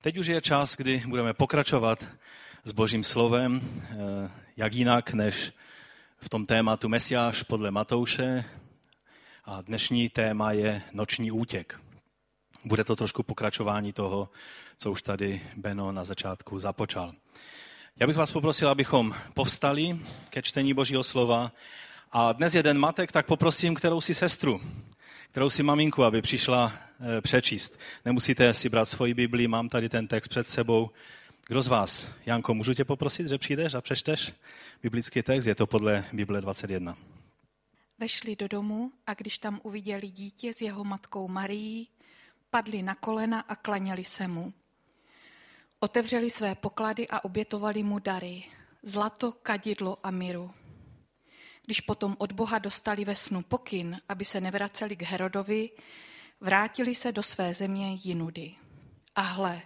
Teď už je čas, kdy budeme pokračovat s Božím slovem, eh, jak jinak než v tom tématu Mesiáš podle Matouše. A dnešní téma je noční útěk. Bude to trošku pokračování toho, co už tady Beno na začátku započal. Já bych vás poprosil, abychom povstali ke čtení Božího slova. A dnes jeden matek, tak poprosím kterou si sestru, kterou si maminku, aby přišla eh, přečíst. Nemusíte si brát svoji Bibli, mám tady ten text před sebou. Kdo z vás? Janko, můžu tě poprosit, že přijdeš a přečteš biblický text? Je to podle Bible 21. Vešli do domu a když tam uviděli dítě s jeho matkou Marií, padli na kolena a klaněli se mu. Otevřeli své poklady a obětovali mu dary, zlato, kadidlo a miru. Když potom od Boha dostali ve snu pokyn, aby se nevraceli k Herodovi, vrátili se do své země Jinudy. A hle,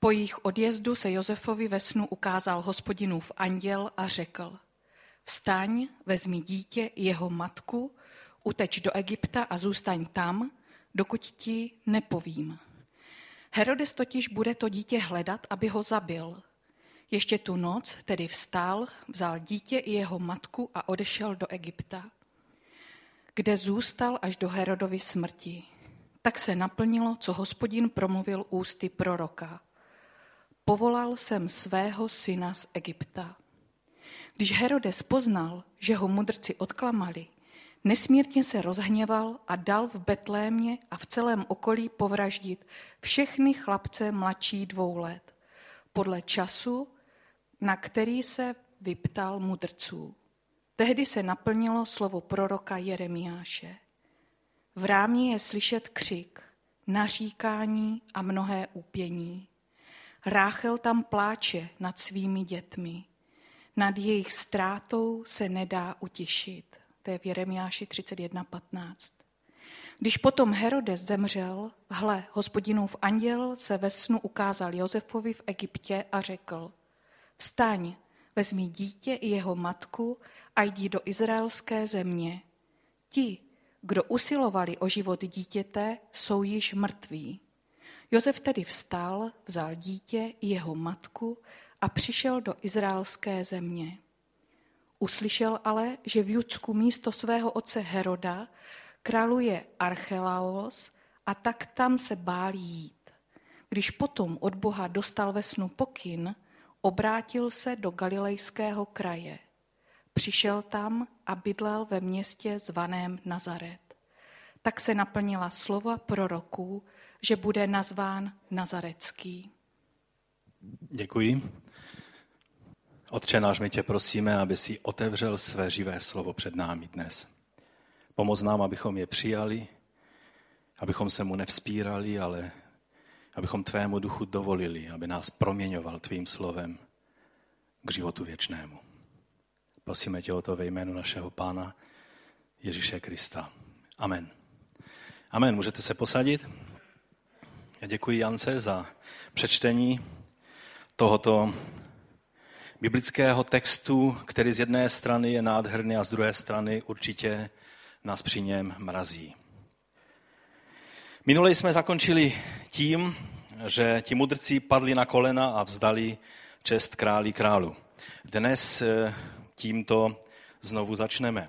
po jejich odjezdu se Josefovi ve snu ukázal hospodinův anděl a řekl, vstaň, vezmi dítě i jeho matku, uteč do Egypta a zůstaň tam, dokud ti nepovím. Herodes totiž bude to dítě hledat, aby ho zabil. Ještě tu noc tedy vstal, vzal dítě i jeho matku a odešel do Egypta, kde zůstal až do Herodovy smrti. Tak se naplnilo, co hospodin promluvil ústy proroka. Povolal jsem svého syna z Egypta. Když Herodes poznal, že ho mudrci odklamali, nesmírně se rozhněval a dal v Betlémě a v celém okolí povraždit všechny chlapce mladší dvou let, podle času, na který se vyptal mudrců. Tehdy se naplnilo slovo proroka Jeremiáše. V rámě je slyšet křik, naříkání a mnohé úpění. Ráchel tam pláče nad svými dětmi. Nad jejich ztrátou se nedá utišit. To je v Jeremiáši 31.15. Když potom Herodes zemřel, hle, hospodinův anděl se ve snu ukázal Josefovi v Egyptě a řekl, vstaň, vezmi dítě i jeho matku a jdi do izraelské země. Ti, kdo usilovali o život dítěte, jsou již mrtví. Josef tedy vstal, vzal dítě i jeho matku a přišel do izraelské země. Uslyšel ale, že v Judsku místo svého otce Heroda králuje Archelaos a tak tam se bál jít. Když potom od Boha dostal ve snu pokyn, obrátil se do galilejského kraje. Přišel tam a bydlel ve městě zvaném Nazaret. Tak se naplnila slova proroků, že bude nazván Nazarecký. Děkuji. Otče náš, my tě prosíme, aby si otevřel své živé slovo před námi dnes. Pomoz nám, abychom je přijali, abychom se mu nevzpírali, ale abychom tvému duchu dovolili, aby nás proměňoval tvým slovem k životu věčnému. Prosíme tě o to ve jménu našeho Pána Ježíše Krista. Amen. Amen. Můžete se posadit? Já děkuji Jance za přečtení tohoto biblického textu, který z jedné strany je nádherný a z druhé strany určitě nás při něm mrazí. Minule jsme zakončili tím, že ti mudrci padli na kolena a vzdali čest králi králu. Dnes eh, tímto znovu začneme.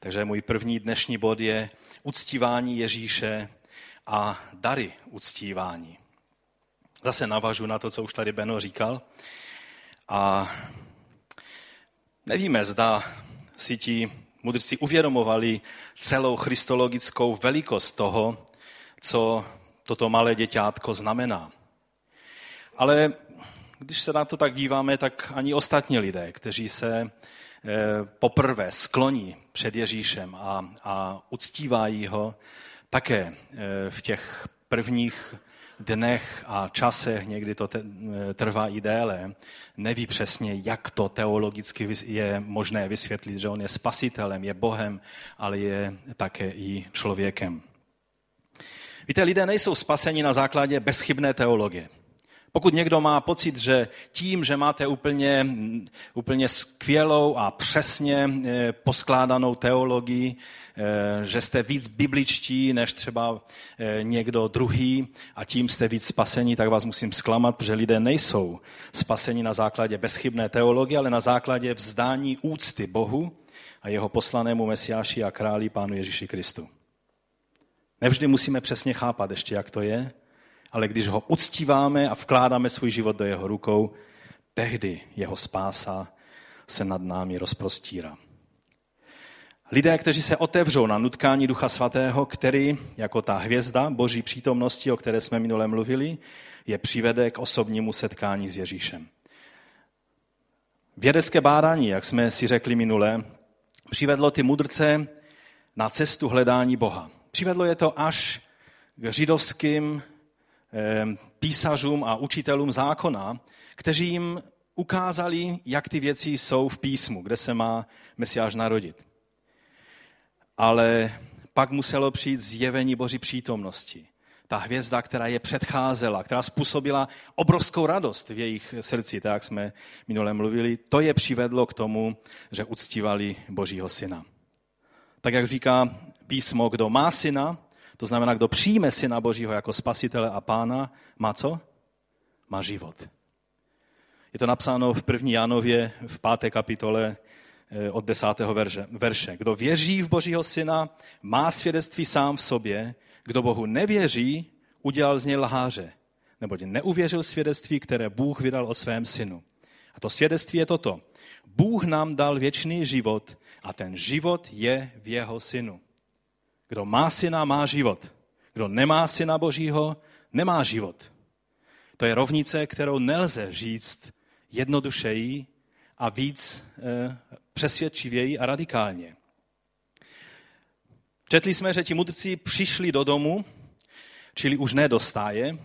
Takže můj první dnešní bod je uctívání Ježíše a dary uctívání. Zase navažu na to, co už tady Beno říkal. A nevíme, zda si ti mudrci uvědomovali celou christologickou velikost toho, co toto malé děťátko znamená. Ale když se na to tak díváme, tak ani ostatní lidé, kteří se eh, poprvé skloní před Ježíšem a, a uctívají ho, také eh, v těch prvních dnech a časech, někdy to eh, trvá i déle, neví přesně, jak to teologicky je možné vysvětlit, že on je spasitelem, je Bohem, ale je také i člověkem. Víte, lidé nejsou spaseni na základě bezchybné teologie. Pokud někdo má pocit, že tím, že máte úplně, úplně skvělou a přesně eh, poskládanou teologii, eh, že jste víc bibličtí než třeba eh, někdo druhý a tím jste víc spasení, tak vás musím zklamat, protože lidé nejsou spaseni na základě bezchybné teologie, ale na základě vzdání úcty Bohu a jeho poslanému Mesiáši a králi Pánu Ježíši Kristu. Nevždy musíme přesně chápat ještě, jak to je, ale když ho uctíváme a vkládáme svůj život do jeho rukou, tehdy jeho spása se nad námi rozprostírá. Lidé, kteří se otevřou na nutkání Ducha Svatého, který, jako ta hvězda Boží přítomnosti, o které jsme minule mluvili, je přivede k osobnímu setkání s Ježíšem. Vědecké bádání, jak jsme si řekli minule, přivedlo ty mudrce na cestu hledání Boha. Přivedlo je to až k židovským písařům a učitelům zákona, kteří jim ukázali, jak ty věci jsou v písmu, kde se má Mesiáš narodit. Ale pak muselo přijít zjevení Boží přítomnosti. Ta hvězda, která je předcházela, která způsobila obrovskou radost v jejich srdci, tak jak jsme minule mluvili, to je přivedlo k tomu, že uctívali Božího syna. Tak jak říká písmo, kdo má syna, to znamená, kdo přijme Syna Božího jako spasitele a pána, má co? Má život. Je to napsáno v první Janově v páté kapitole eh, od desátého verše. Kdo věří v Božího Syna, má svědectví sám v sobě. Kdo Bohu nevěří, udělal z něj lháře, neboť neuvěřil svědectví, které Bůh vydal o svém synu. A to svědectví je toto. Bůh nám dal věčný život a ten život je v jeho synu. Kdo má syna, má život. Kdo nemá syna Božího, nemá život. To je rovnice, kterou nelze říct jednodušeji a víc e, přesvědčivěji a radikálně. Četli jsme, že ti mudrci přišli do domu, čili už ne do stáje,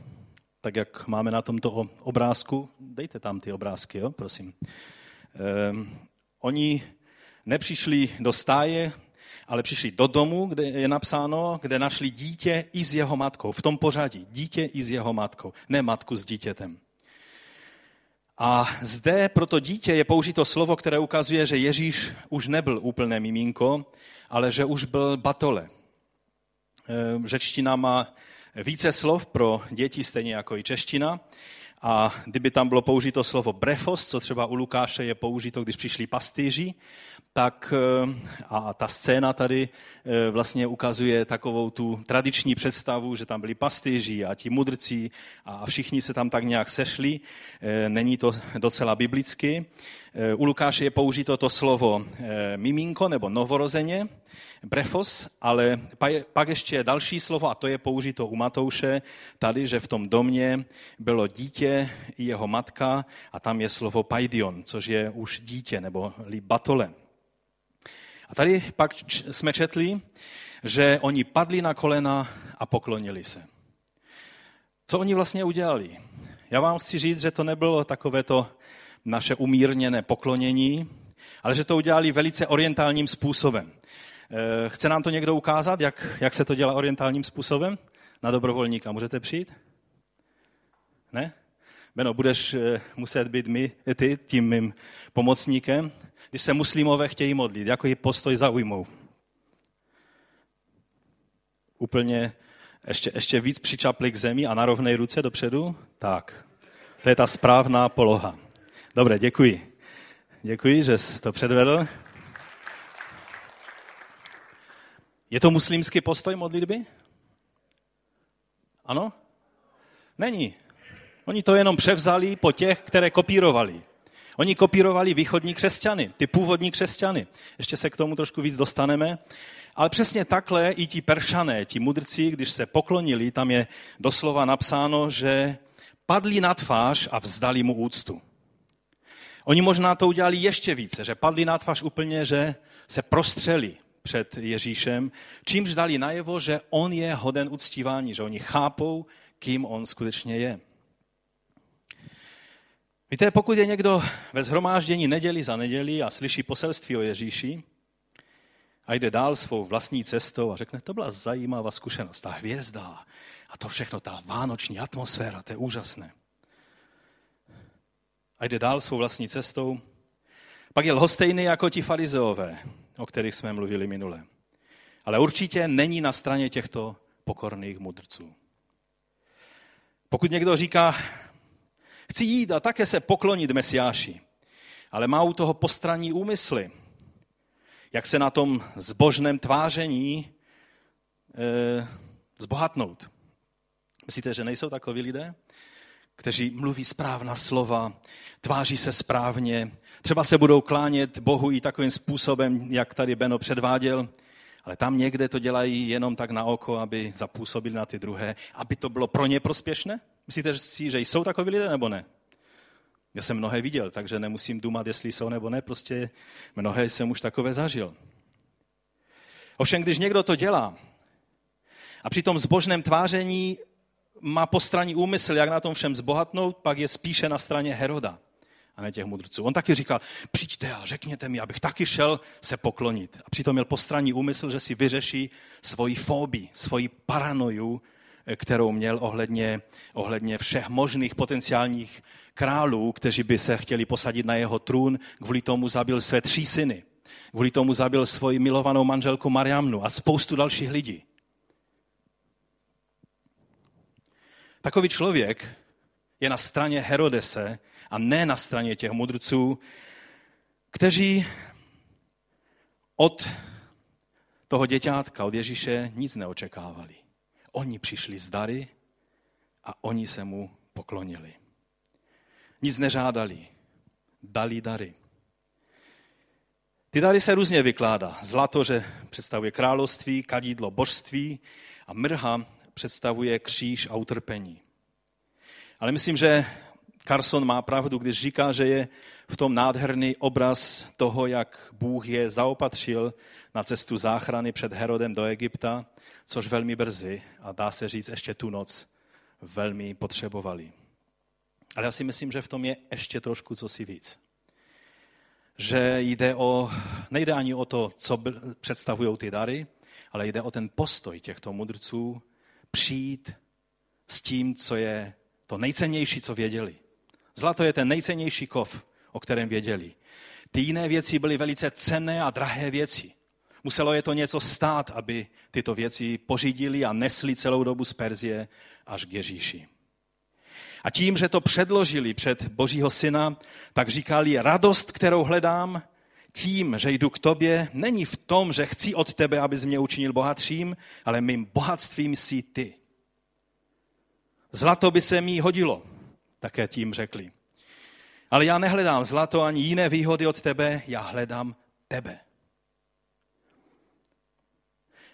tak jak máme na tomto obrázku. Dejte tam ty obrázky, jo, prosím. E, oni nepřišli do stáje, ale přišli do domu, kde je napsáno, kde našli dítě i s jeho matkou. V tom pořadí. Dítě i s jeho matkou. Ne matku s dítětem. A zde pro to dítě je použito slovo, které ukazuje, že Ježíš už nebyl úplné miminko, ale že už byl batole. E, řečtina má více slov pro děti, stejně jako i čeština. A kdyby tam bylo použito slovo brefos, co třeba u Lukáše je použito, když přišli pastýři, tak eh, a ta scéna tady eh, vlastně ukazuje takovou tu tradiční představu, že tam byli pastýři a ti mudrci a všichni se tam tak nějak sešli. Eh, není to docela biblicky. U Lukáše je použito to slovo miminko nebo novorozeně, brefos, ale pak ještě je další slovo a to je použito u Matouše tady, že v tom domě bylo dítě i jeho matka a tam je slovo paidion, což je už dítě nebo batole. A tady pak jsme četli, že oni padli na kolena a poklonili se. Co oni vlastně udělali? Já vám chci říct, že to nebylo takové to naše umírněné poklonění, ale že to udělali velice orientálním způsobem. Eh, chce nám to někdo ukázat, jak, jak se to dělá orientálním způsobem? Na dobrovolníka můžete přijít? Ne? Beno, budeš eh, muset být my, ty tím mým pomocníkem když se muslimové chtějí modlit, jaký postoj zaujmou. Úplně ještě, ještě víc přičapli k zemi a na rovné ruce dopředu? Tak, to je ta správná poloha. Dobře, děkuji. Děkuji, že jsi to předvedl. Je to muslimský postoj modlitby? Ano? Není. Oni to jenom převzali po těch, které kopírovali. Oni kopírovali východní křesťany, ty původní křesťany. Ještě se k tomu trošku víc dostaneme. Ale přesně takhle i ti peršané, ti mudrci, když se poklonili, tam je doslova napsáno, že padli na tvář a vzdali mu úctu. Oni možná to udělali ještě více, že padli na tvář úplně, že se prostřeli před Ježíšem, čímž dali najevo, že on je hoden uctívání, že oni chápou, kým on skutečně je. Víte, pokud je někdo ve zhromáždění neděli za neděli a slyší poselství o Ježíši a jde dál svou vlastní cestou a řekne, to byla zajímavá zkušenost, ta hvězda a to všechno, ta vánoční atmosféra, to je úžasné. a jde dál svou vlastní cestou. Pak je lhostejný jako ti farizeové, o kterých jsme mluvili minule. Ale určitě není na straně těchto pokorných mudrců. Pokud někdo říká, chci jít a také se poklonit Mesiáši, ale má u toho postranní úmysly, jak se na tom zbožném tváření e, zbohatnout. Myslíte, že nejsou takoví lidé, kteří mluví správná slova, tváří se správně, třeba se budou klánět Bohu i takovým způsobem, jak tady Beno předváděl, ale tam někde to dělají jenom tak na oko, aby zapůsobili na ty druhé, aby to bylo pro ně prospěšné? Myslíte si, že jsou takoví lidé nebo ne? Já jsem mnohé viděl, takže nemusím dumat, jestli jsou nebo ne, prostě mnohé jsem už takové zažil. Ovšem, když někdo to dělá a při tom zbožném tváření má postranní úmysl, jak na tom všem zbohatnout, pak je spíše na straně Heroda a ne těch mudrců. On taky říkal, přijďte a řekněte mi, abych taky šel se poklonit. A přitom měl postranní úmysl, že si vyřeší svoji fóbii, svoji paranoju, kterou měl ohledně, ohledně všech možných potenciálních králů, kteří by se chtěli posadit na jeho trůn. Kvůli tomu zabil své tři syny. Kvůli tomu zabil svoji milovanou manželku Mariamnu a spoustu dalších lidí. Takový člověk je na straně Herodese a ne na straně těch mudrců, kteří od toho děťátka, od Ježíše nic neočekávali. Oni přišli z dary a oni se mu poklonili. Nic nežádali, dali dary. Ty dary se různě vykládá. Zlato, že představuje království, kadídlo božství a mrha představuje kříž a utrpení. Ale myslím, že Carson má pravdu, když říká, že je v tom nádherný obraz toho, jak Bůh je zaopatřil na cestu záchrany před Herodem do Egypta, což velmi brzy, a dá se říct ještě tu noc, velmi potřebovali. Ale já si myslím, že v tom je ještě trošku co si víc. Že jde o, nejde ani o to, co představují ty dary, ale jde o ten postoj těchto mudrců přijít s tím, co je to nejcennější, co věděli. Zlato je ten nejcennější kov, o kterém věděli. Ty jiné věci byly velice cenné a drahé věci. Muselo je to něco stát, aby tyto věci pořídili a nesli celou dobu z Perzie až k Ježíši. A tím, že to předložili před Božího syna, tak říkali, radost, kterou hledám, tím, že jdu k tobě, není v tom, že chci od tebe, abys mě učinil bohatším, ale mým bohatstvím jsi ty. Zlato by se mi hodilo, také tím řekli. Ale já nehledám zlato ani jiné výhody od tebe, já hledám tebe.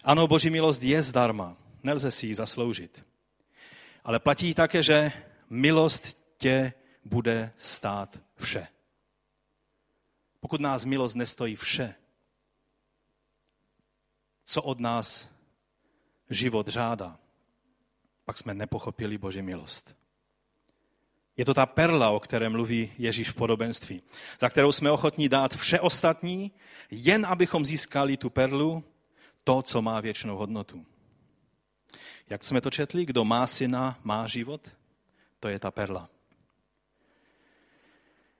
Ano, boží milost je zdarma, nelze si ji zasloužit. Ale platí také, že milost tě bude stát vše. Pokud nás milost nestojí vše, co od nás život řádá, pak jsme nepochopili Boží milost. Je to ta perla, o které mluví Ježíš v podobenství, za kterou jsme ochotní dát vše ostatní, jen abychom získali tu perlu, to, co má věčnou hodnotu. Jak jsme to četli, kdo má syna, má život, to je ta perla.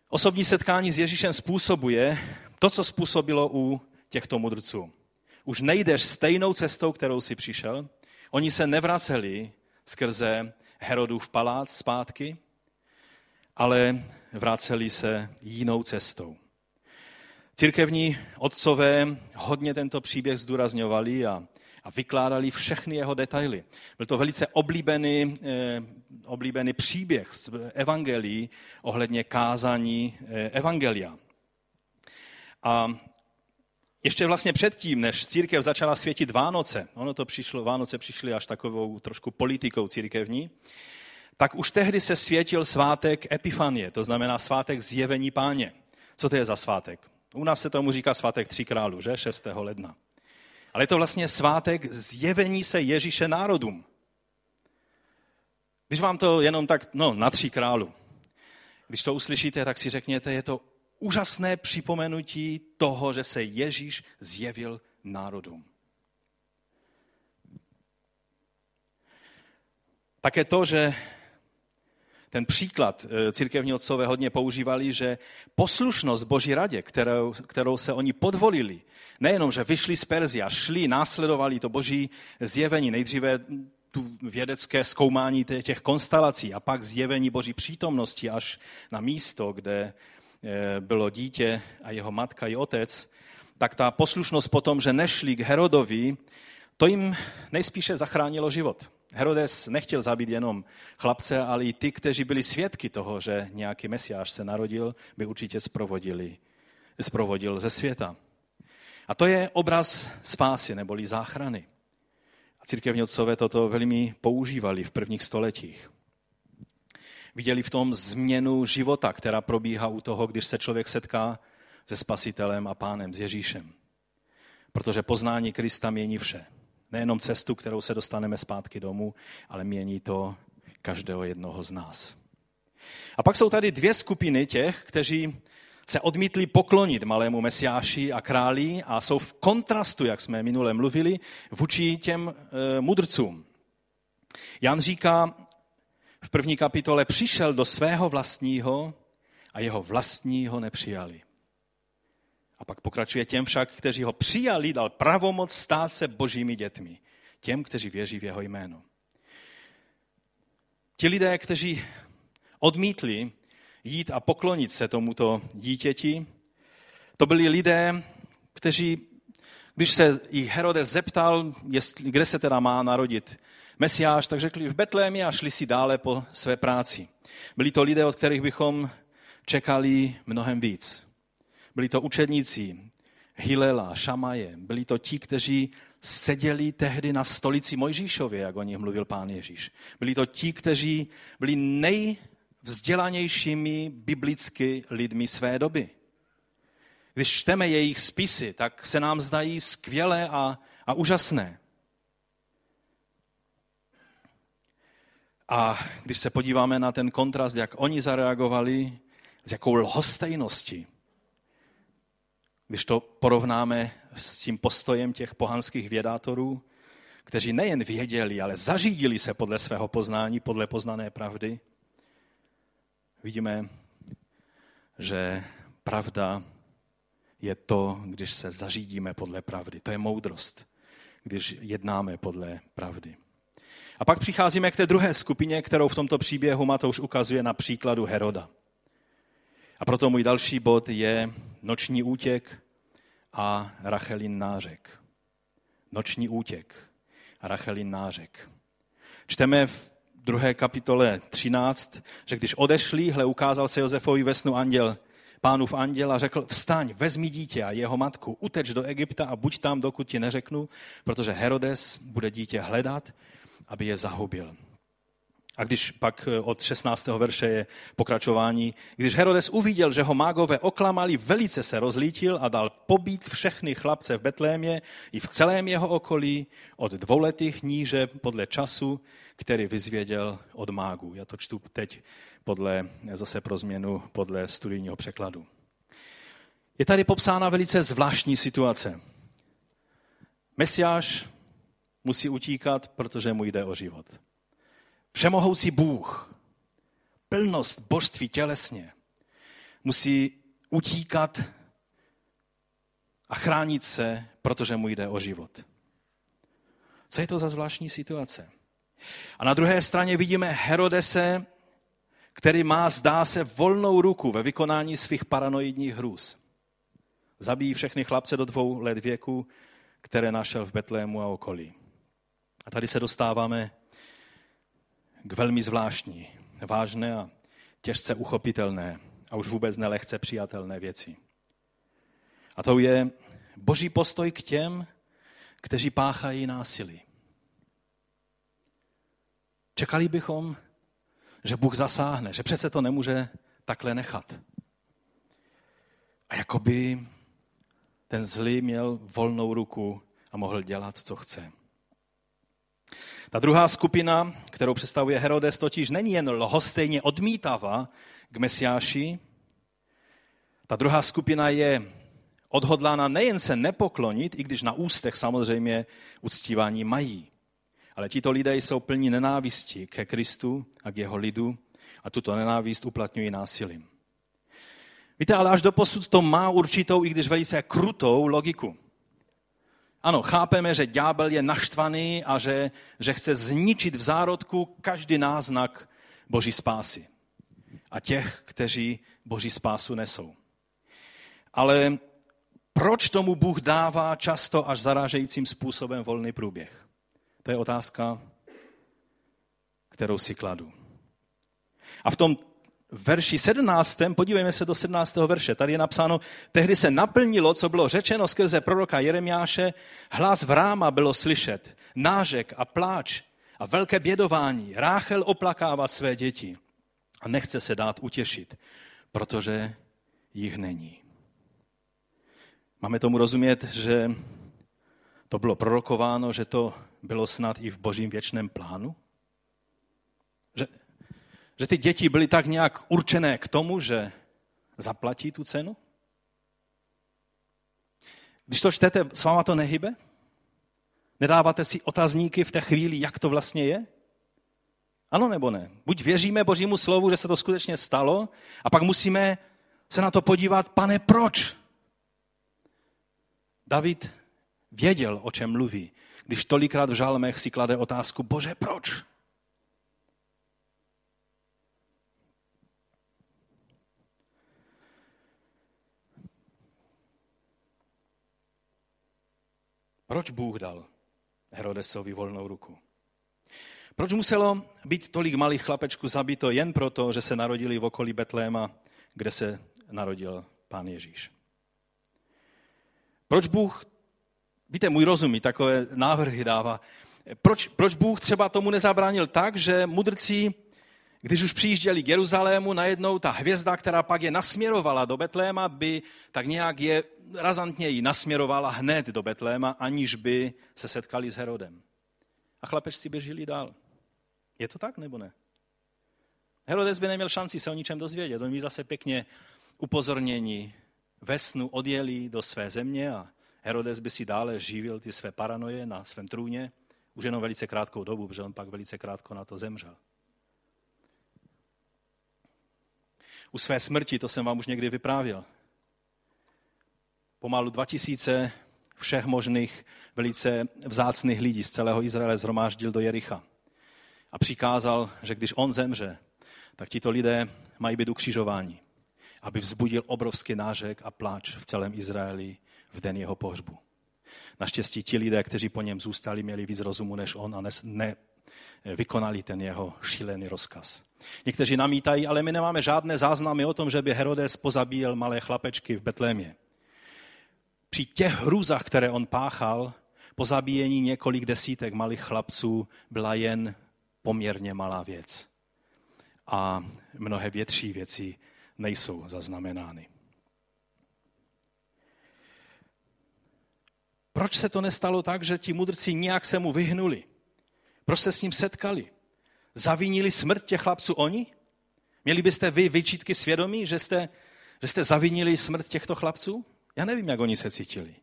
Osobní setkání s Ježíšem způsobuje to, co způsobilo u těchto mudrců. Už nejdeš stejnou cestou, kterou si přišel. Oni se nevraceli skrze Herodův palác zpátky, ale vraceli se jinou cestou. Církevní otcové hodně tento příběh zdůrazňovali a, a vykládali všechny jeho detaily. Byl to velice oblíbený, eh, oblíbený příběh z evangelií ohledně kázání eh, evangelia. A ještě vlastně předtím, než církev začala světit Vánoce, ono to přišlo, Vánoce přišly až takovou trošku politikou církevní, tak už tehdy se světil svátek Epifanie, to znamená svátek zjevení páně. Co to je za svátek? U nás se tomu říká svátek tří králů, že? 6. ledna. Ale je to vlastně svátek zjevení se Ježíše národům. Když vám to jenom tak, no, na tří králu, když to uslyšíte, tak si řekněte, je to úžasné připomenutí toho, že se Ježíš zjevil národům. Také to, že ten příklad eh, církevní otcové hodně používali, že poslušnost Boží radě, kterou, kterou se oni podvolili, nejenom, že vyšli z Perzia, šli, následovali to Boží zjevení, nejdříve tu vědecké zkoumání těch konstelací a pak zjevení Boží přítomnosti až na místo, kde eh, bylo dítě a jeho matka i otec, tak ta poslušnost potom, že nešli k Herodovi, to jim nejspíše zachránilo život. Herodes nechtěl zabít jenom chlapce, ale i ty, kteří byli svědky toho, že nějaký mesiáš se narodil, by určitě sprovodili, sprovodil ze světa. A to je obraz spásy neboli záchrany. A církevní otcové toto velmi používali v prvních stoletích. Viděli v tom změnu života, která probíhá u toho, když se člověk setká se spasitelem a pánem, s Ježíšem. Protože poznání Krista mění vše. Nejenom cestu, kterou se dostaneme zpátky domů, ale mění to každého jednoho z nás. A pak jsou tady dvě skupiny těch, kteří se odmítli poklonit malému mesiáši a králi a jsou v kontrastu, jak jsme minule mluvili, vůči těm e, mudrcům. Jan říká v první kapitole, přišel do svého vlastního a jeho vlastního nepřijali. A pak pokračuje těm však, kteří ho přijali, dal pravomoc stát se božími dětmi. Těm, kteří věří v jeho jméno. Ti lidé, kteří odmítli jít a poklonit se tomuto dítěti, to byli lidé, kteří, když se jich Herodes zeptal, jestli, kde se teda má narodit Mesiáš, tak řekli v Betlémě a šli si dále po své práci. Byli to lidé, od kterých bychom čekali mnohem víc. Byli to učedníci Hilela, Šamaje, byli to ti, kteří seděli tehdy na stolici Mojžíšově, jak o nich mluvil pán Ježíš. Byli to ti, kteří byli nejvzdělanějšími biblicky lidmi své doby. Když čteme jejich spisy, tak se nám zdají skvělé a, a úžasné. A když se podíváme na ten kontrast, jak oni zareagovali, s jakou lhostejností, když to porovnáme s tím postojem těch pohanských vědátorů, kteří nejen věděli, ale zařídili se podle svého poznání, podle poznané pravdy, vidíme, že pravda je to, když se zařídíme podle pravdy. To je moudrost, když jednáme podle pravdy. A pak přicházíme k té druhé skupině, kterou v tomto příběhu Matouš ukazuje na příkladu Heroda. A proto můj další bod je noční útěk a Rachelin nářek. Noční útěk Rachelin nářek. Čteme v druhé kapitole 13, že když odešli, hle ukázal se Josefovi ve snu anděl, pánův anděl a řekl, vstaň, vezmi dítě a jeho matku, uteč do Egypta a buď tam, dokud ti neřeknu, protože Herodes bude dítě hledat, aby je zahubil. A když pak eh, od 16. verše je pokračování, když Herodes uviděl, že ho mágové oklamali, velice se rozlítil a dal pobít všechny chlapce v Betlémě i v celém jeho okolí od dvouletých níže podle času, který vyzvěděl od mágů. Já to čtu teď podle, zase pro změnu podle studijního překladu. Je tady popsána velice zvláštní situace. Mesiáš musí utíkat, protože mu jde o život. Přemohoucí Bůh, plnost božství tělesně, musí utíkat a chránit se, protože mu jde o život. Co je to za zvláštní situace? A na druhé straně vidíme Herodese, který má, zdá se, volnou ruku ve vykonání svých paranoidních hrůz. Zabíjí všechny chlapce do dvou let věku, které našel v Betlému a okolí. A tady se dostáváme k velmi zvláštní, vážné a těžce uchopitelné a už vůbec nelehce přijatelné věci. A to je boží postoj k těm, kteří páchají násilí. Čekali bychom, že Bůh zasáhne, že přece to nemůže takhle nechat. A jakoby ten zlý měl volnou ruku a mohl dělat, co chce. Ta druhá skupina, kterou představuje Herodes, totiž není jen lhostejně odmítavá k Mesiáši. Ta druhá skupina je odhodlána nejen se nepoklonit, i když na ústech samozřejmě uctívání mají. Ale tito lidé jsou plní nenávisti ke Kristu a k jeho lidu. a tuto nenávist uplatňují násilím. Víte, ale až do posud to má určitou, i když velice krutou logiku. Ano, chápeme, že ďábel je naštvaný a že, že chce zničit v zárodku každý náznak Boží spásy a těch, kteří Boží spásu nesou. Ale proč tomu Bůh dává často až zarážejícím způsobem volný průběh? To je otázka, kterou si kladu. A v tom verši 17. podívejme se do 17. verše. Tady je napsáno, tehdy se naplnilo, co bylo řečeno skrze proroka Jeremiáše, hlas v ráma bylo slyšet, nářek a pláč a velké bědování. Ráchel oplakává své děti a nechce se dát utěšit, protože jich není. Máme tomu rozumět, že to bylo prorokováno, že to bylo snad i v božím věčném plánu? Že, ty děti byly tak nějak určené k tomu, že zaplatí tu cenu? Když to čtete, s váma to nehybe? Nedáváte si otazníky v té chvíli, jak to vlastně je? Ano nebo ne? Buď věříme Božímu slovu, že se to skutečně stalo, a pak musíme se na to podívat, pane, proč? David věděl, o čem mluví, když tolikrát v žalmech si klade otázku, bože, proč? Proč Bůh dal Herodesovi volnou ruku? Proč muselo být tolik malých chlapečků zabito jen proto, že se narodili v okolí Betléma, kde se narodil pán Ježíš? Proč Bůh, víte, můj rozum takové návrhy dává, proč, proč Bůh třeba tomu nezabránil tak, že mudrci, když už přijížděli k Jeruzalému, najednou ta hvězda, která pak je nasměrovala do Betléma, by tak nějak je razantněji nasměrovala hned do Betléma, aniž by se setkali s Herodem. A chlapečci běžili dál. Je to tak nebo ne? Herodes by neměl šanci se o ničem dozvědět. Oni zase pěkně upozornění ve snu odjeli do své země a Herodes by si dále živil ty své paranoje na svém trůně, už jenom velice krátkou dobu, protože on pak velice krátko na to zemřel. U své smrti, to jsem vám už někdy vyprávěl, pomalu 2000 všech možných velice vzácných lidí z celého Izraele zhromáždil do Jericha a přikázal, že když on zemře, tak tito lidé mají být ukřižováni, aby vzbudil obrovský nářek a pláč v celém Izraeli v den jeho pohřbu. Naštěstí ti lidé, kteří po něm zůstali, měli víc rozumu než on a ne, ne vykonali ten jeho šílený rozkaz. Někteří namítají, ale my nemáme žádné záznamy o tom, že by Herodes pozabíjel malé chlapečky v Betlémě. Při těch hrůzách, které on páchal, po zabíjení několik desítek malých chlapců byla jen poměrně malá věc. A mnohé větší věci nejsou zaznamenány. Proč se to nestalo tak, že ti mudrci nějak se mu vyhnuli? Proč se s ním setkali? Zavinili smrt těch chlapců oni? Měli byste vy vyčítky svědomí, že jste, že jste zavinili smrt těchto chlapců? Já nevím, jak oni se cítili.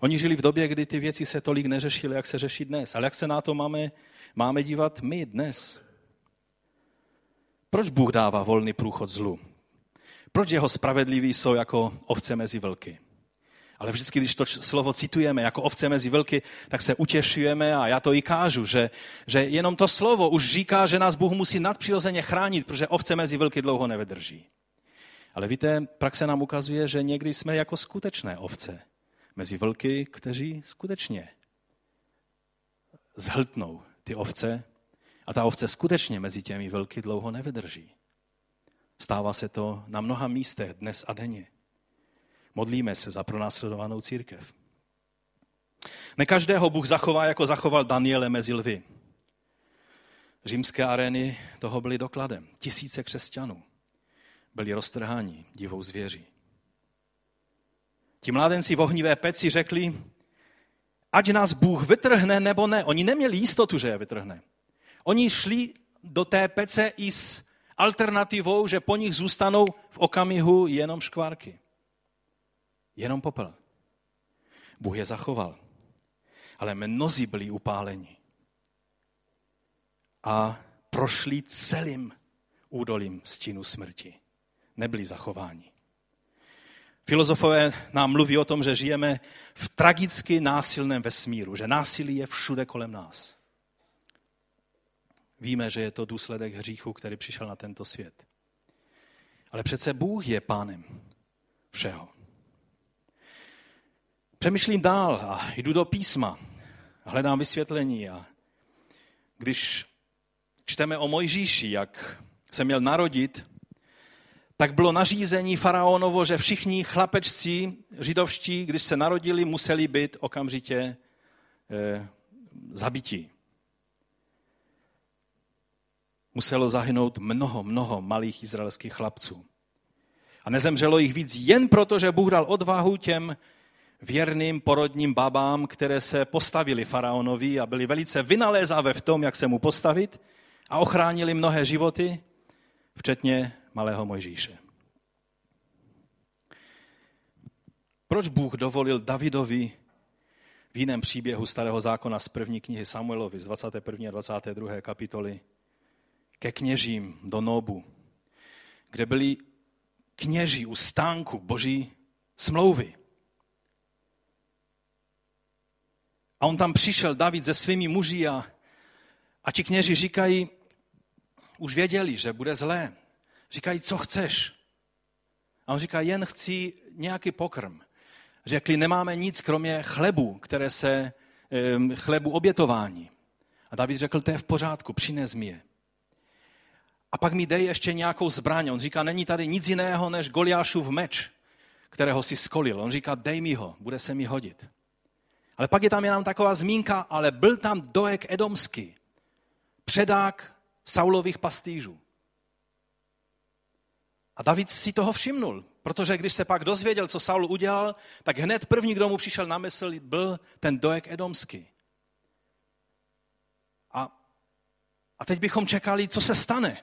Oni žili v době, kdy ty věci se tolik neřešily, jak se řeší dnes. Ale jak se na to máme máme dívat my dnes. Proč Bůh dává volný průchod zlu? Proč jeho spravedliví jsou jako ovce mezi vlky? Ale vždycky, když to slovo citujeme jako ovce mezi vlky, tak se utěšujeme a já to i kážu, že, že jenom to slovo už říká, že nás Bůh musí nadpřirozeně chránit, protože ovce mezi vlky dlouho nevydrží. Ale víte, praxe nám ukazuje, že někdy jsme jako skutečné ovce mezi vlky, kteří skutečně zhltnou ty ovce a ta ovce skutečně mezi těmi vlky dlouho nevydrží. Stává se to na mnoha místech dnes a denně. Modlíme se za pronásledovanou církev. Ne každého Bůh zachová, jako zachoval Daniele mezi lvy. Římské arény toho byly dokladem. Tisíce křesťanů byli roztrháni divou zvěří. Ti mládenci v ohnivé peci řekli, ať nás Bůh vytrhne nebo ne. Oni neměli jistotu, že je vytrhne. Oni šli do té pece i s alternativou, že po nich zůstanou v okamihu jenom škvárky. Jenom popel. Bůh je zachoval. Ale mnozí byli upáleni. A prošli celým údolím stínu smrti. Nebyli zachováni. Filozofové nám mluví o tom, že žijeme v tragicky násilném vesmíru, že násilí je všude kolem nás. Víme, že je to důsledek hříchu, který přišel na tento svět. Ale přece Bůh je pánem všeho. Přemýšlím dál a jdu do písma. Hledám vysvětlení a když čteme o Mojžíši, jak se měl narodit, tak bylo nařízení faraonovo, že všichni chlapečci židovští, když se narodili, museli být okamžitě eh. Muselo zahynout mnoho, mnoho malých izraelských chlapců. A nezemřelo jich víc jen proto, že Bůh dal odvahu těm věrným porodním babám, které se postavili faraonovi a byli velice vynalézavé v tom, jak se mu postavit a ochránili mnohé životy, včetně malého Mojžíše. Proč Bůh dovolil Davidovi v jiném příběhu starého zákona z první knihy Samuelovi z 21. a 22. kapitoly ke kněžím do Nobu, kde byli kněží u stánku boží smlouvy. A on tam přišel, David, se svými muži a, a ti kněži říkají, už věděli, že bude zlé. Říkají, co chceš? A on říká, jen chci nějaký pokrm. Řekli, nemáme nic kromě chlebu, které se, chlebu obětování. A David řekl, to je v pořádku, přines mi je. A pak mi dej ještě nějakou zbraň. On říká, není tady nic jiného než Goliášův meč, kterého si skolil. On říká, dej mi ho, bude se mi hodit. Ale pak je tam jenom taková zmínka, ale byl tam dojek edomský, předák Saulových pastýžů. A David si toho všimnul, protože když se pak dozvěděl, co Saul udělal, tak hned první, kdo mu přišel na mysl, byl ten dojek edomský. A, a teď bychom čekali, co se stane.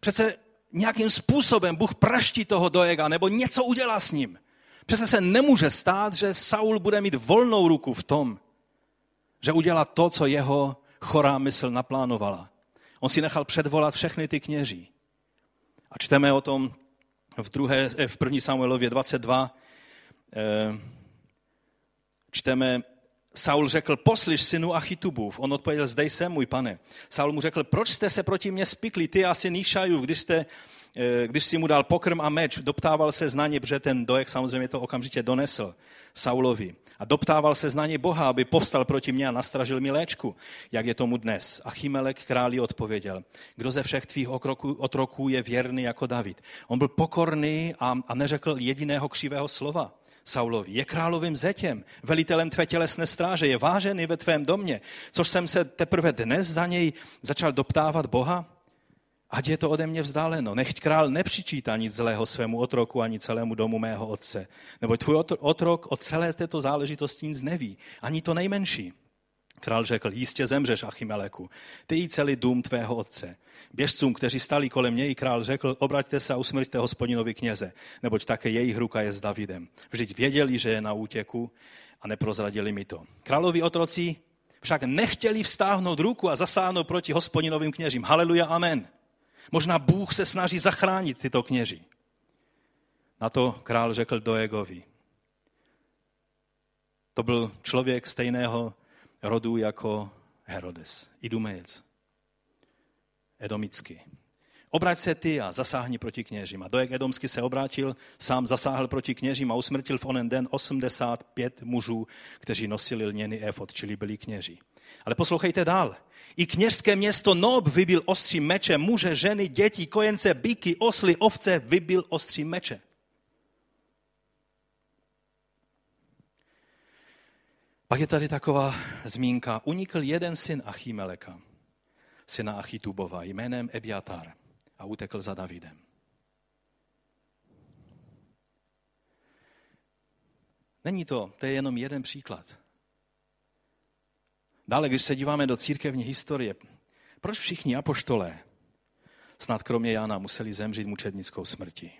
Přece nějakým způsobem Bůh praští toho dojega nebo něco udělá s ním. Přece se nemůže stát, že Saul bude mít volnou ruku v tom, že udělá to, co jeho chorá mysl naplánovala. On si nechal předvolat všechny ty kněží. A čteme o tom v, druhé, eh, v první Samuelově 22. Eh, čteme, Saul řekl, poslyš synu Achitubův. On odpověděl, zdej jsem, můj pane. Saul mu řekl, proč jste se proti mně spikli, ty asi Níšajův, když jste Eh, když si mu dal pokrm a meč, doptával se znaně, protože ten dojek samozřejmě to okamžitě donesl Saulovi. A doptával se znaně Boha, aby povstal proti mně a nastražil mi léčku, jak je tomu dnes. A Chimelek králi odpověděl, kdo ze všech tvých otroků je věrný jako David. On byl pokorný a, a neřekl jediného křivého slova. Saulovi. Je královým zetěm, velitelem tvé tělesné stráže, je vážený ve tvém domě, což jsem se teprve dnes za něj začal doptávat Boha ať je to ode mě vzdáleno. Nechť král nepřičítá nic zlého svému otroku ani celému domu mého otce. Nebo tvůj otrok o celé této záležitosti nic neví, ani to nejmenší. Král řekl, jistě zemřeš, Achimeleku, ty i celý dům tvého otce. Běžcům, kteří stali kolem něj, král řekl, obraťte se a usmrťte hospodinovi kněze, neboť také jejich ruka je s Davidem. Vždyť věděli, že je na útěku a neprozradili mi to. Královi otroci však nechtěli vstáhnout ruku a zasáhnout proti hospodinovým kněžím. Haleluja, amen. Možná Bůh se snaží zachránit tyto kněži. Na to král řekl Doegovi. To byl člověk stejného rodu jako Herodes, Idumejec, Edomický. Obrať se ty a zasáhni proti kněžím. A Dojek Edomsky se obrátil, sám zasáhl proti kněžím a usmrtil v onen den 85 mužů, kteří nosili lněný efod, čili byli kněži. Ale poslouchejte dál. I kněžské město Nob vybil ostří meče, muže, ženy, děti, kojence, byky, osly, ovce vybil ostří meče. Pak je tady taková zmínka. Unikl jeden syn Achimeleka, syna Achitubova, jménem Ebiatar a utekl za Davidem. Není to, to je jenom jeden příklad. Dále, když se díváme do církevní historie, proč všichni apoštolé, snad kromě Jana, museli zemřít mučednickou smrtí?